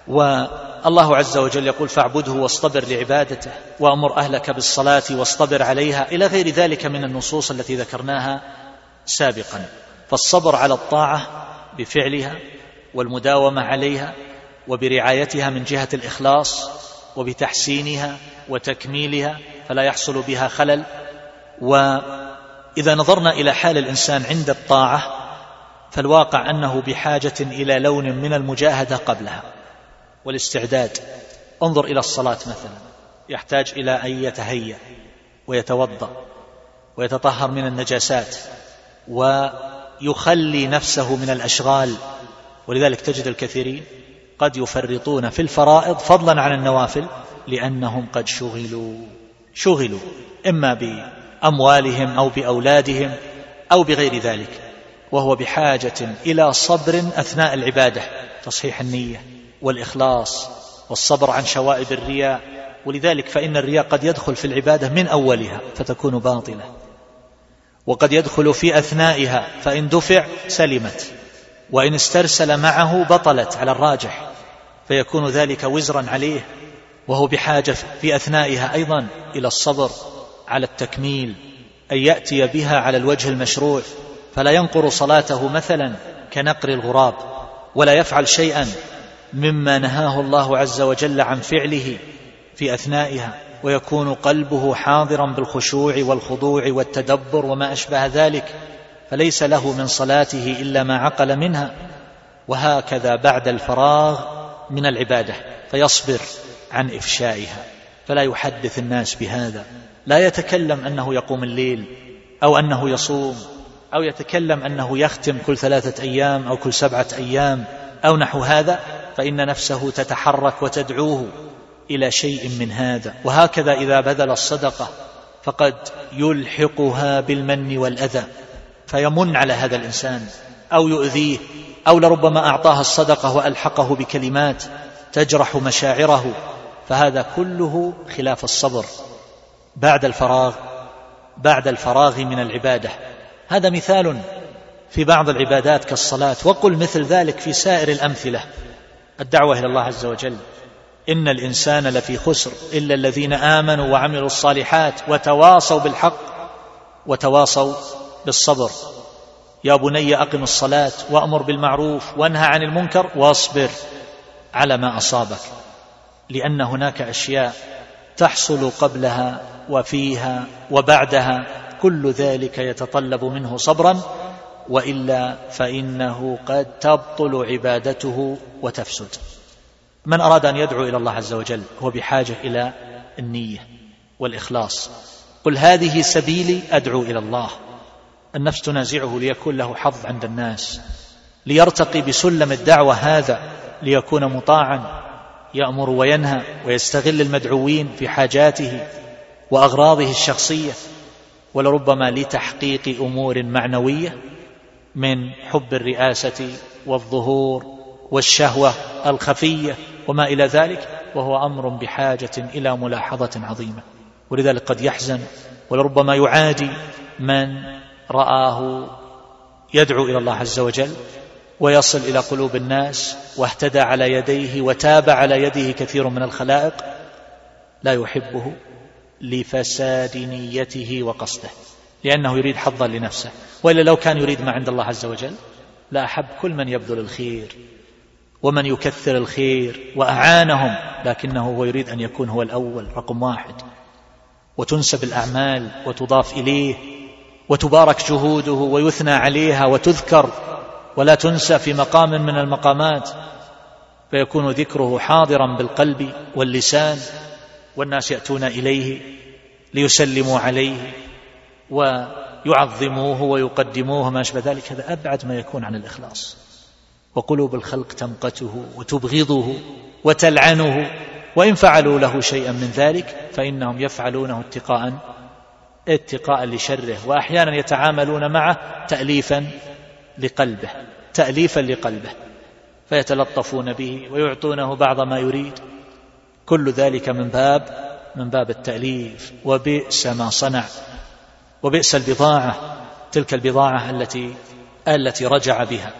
والله عز وجل يقول فاعبده واصطبر لعبادته وأمر أهلك بالصلاة واصطبر عليها إلى غير ذلك من النصوص التي ذكرناها سابقا. فالصبر على الطاعة بفعلها والمداومة عليها وبرعايتها من جهة الإخلاص وبتحسينها وتكميلها فلا يحصل بها خلل. وإذا نظرنا إلى حال الإنسان عند الطاعة فالواقع أنه بحاجة إلى لون من المجاهدة قبلها والاستعداد. انظر إلى الصلاة مثلا يحتاج إلى أن يتهيأ ويتوضأ ويتطهر من النجاسات ويخلي نفسه من الأشغال. ولذلك تجد الكثيرين قد يفرطون في الفرائض فضلا عن النوافل لأنهم قد شغلوا. شغلوا. إما بأموالهم أو بأولادهم أو بغير ذلك. وهو بحاجة إلى صبر أثناء العبادة تصحيح النية والإخلاص والصبر عن شوائب الرياء. ولذلك فإن الرياء قد يدخل في العبادة من أولها فتكون باطلة. وقد يدخل في أثنائها فإن دفع سلمت وإن استرسل معه بطلت على الراجح. فيكون ذلك وزرا عليه وهو بحاجة في أثنائها أيضا إلى الصبر على التكميل أن يأتي بها على الوجه المشروع. فلا ينقر صلاته مثلا كنقر الغراب ولا يفعل شيئا مما نهاه الله عز وجل عن فعله في أثنائها. ويكون قلبه حاضرا بالخشوع والخضوع والتدبر وما أشبه ذلك. فليس له من صلاته إلا ما عقل منها. وهكذا بعد الفراغ من العبادة فيصبر عن إفشائها فلا يحدث الناس بهذا. لا يتكلم أنه يقوم الليل أو أنه يصوم أو يتكلم أنه يختم كل ثلاثة أيام أو كل سبعة أيام أو نحو هذا فإن نفسه تتحرك وتدعوه إلى شيء من هذا. وهكذا إذا بذل الصدقة فقد يلحقها بالمن والأذى فيمن على هذا الإنسان أو يؤذيه أو لربما أعطاها الصدقة وألحقه بكلمات تجرح مشاعره فهذا كله خلاف الصبر. بعد الفراغ بعد الفراغ من العبادة. هذا مثال في بعض العبادات كالصلاة. وقل مثل ذلك في سائر الأمثلة. الدعوة إلى الله عز وجل. إن الإنسان لفي خسر إلا الذين آمنوا وعملوا الصالحات وتواصوا بالحق وتواصوا بالصبر. يا بني أقم الصلاة وأمر بالمعروف وانهى عن المنكر واصبر على ما أصابك لأن هناك أشياء تحصل قبلها وفيها وبعدها كل ذلك يتطلب منه صبرا وإلا فإنه قد تبطل عبادته وتفسد. من أراد أن يدعو إلى الله عز وجل هو بحاجة إلى النية والإخلاص. قل هذه سبيلي أدعو إلى الله. النفس تنازعه ليكون له حظ عند الناس ليرتقي بسلم الدعوة هذا ليكون مطاعا يأمر وينهى ويستغل المدعوين في حاجاته وأغراضه الشخصية ولربما لتحقيق أمور معنوية من حب الرئاسة والظهور والشهوة الخفية وما إلى ذلك وهو أمر بحاجة إلى ملاحظة عظيمة. ولذلك قد يحزن ولربما يعادي من رآه يدعو إلى الله عز وجل ويصل إلى قلوب الناس واهتدى على يديه وتاب على يده كثير من الخلائق لا يحبه لفساد نيته وقصده لأنه يريد حظا لنفسه وإلا لو كان يريد ما عند الله عز وجل لا أحب كل من يبذل الخير ومن يكثر الخير وأعانهم لكنه هو يريد أن يكون هو الأول رقم واحد وتنسب الأعمال وتضاف إليه وتبارك جهوده ويثنى عليها وتذكر ولا تنسى في مقام من المقامات فيكون ذكره حاضرا بالقلب واللسان والناس يأتون إليه ليسلموا عليه ويعظموه ويقدموه ما أشبه ذلك. هذا أبعد ما يكون عن الإخلاص. وقلوب الخلق تمقته وتبغضه وتلعنه وإن فعلوا له شيئا من ذلك فإنهم يفعلونه اتقاء اتقاء لشره وأحيانا يتعاملون معه تأليفا لقلبه تأليفا لقلبه فيتلطفون به ويعطونه بعض ما يريد. كل ذلك من باب من باب التأليف وبئس ما صنع وبئس البضاعة تلك البضاعة التي التي رجع بها.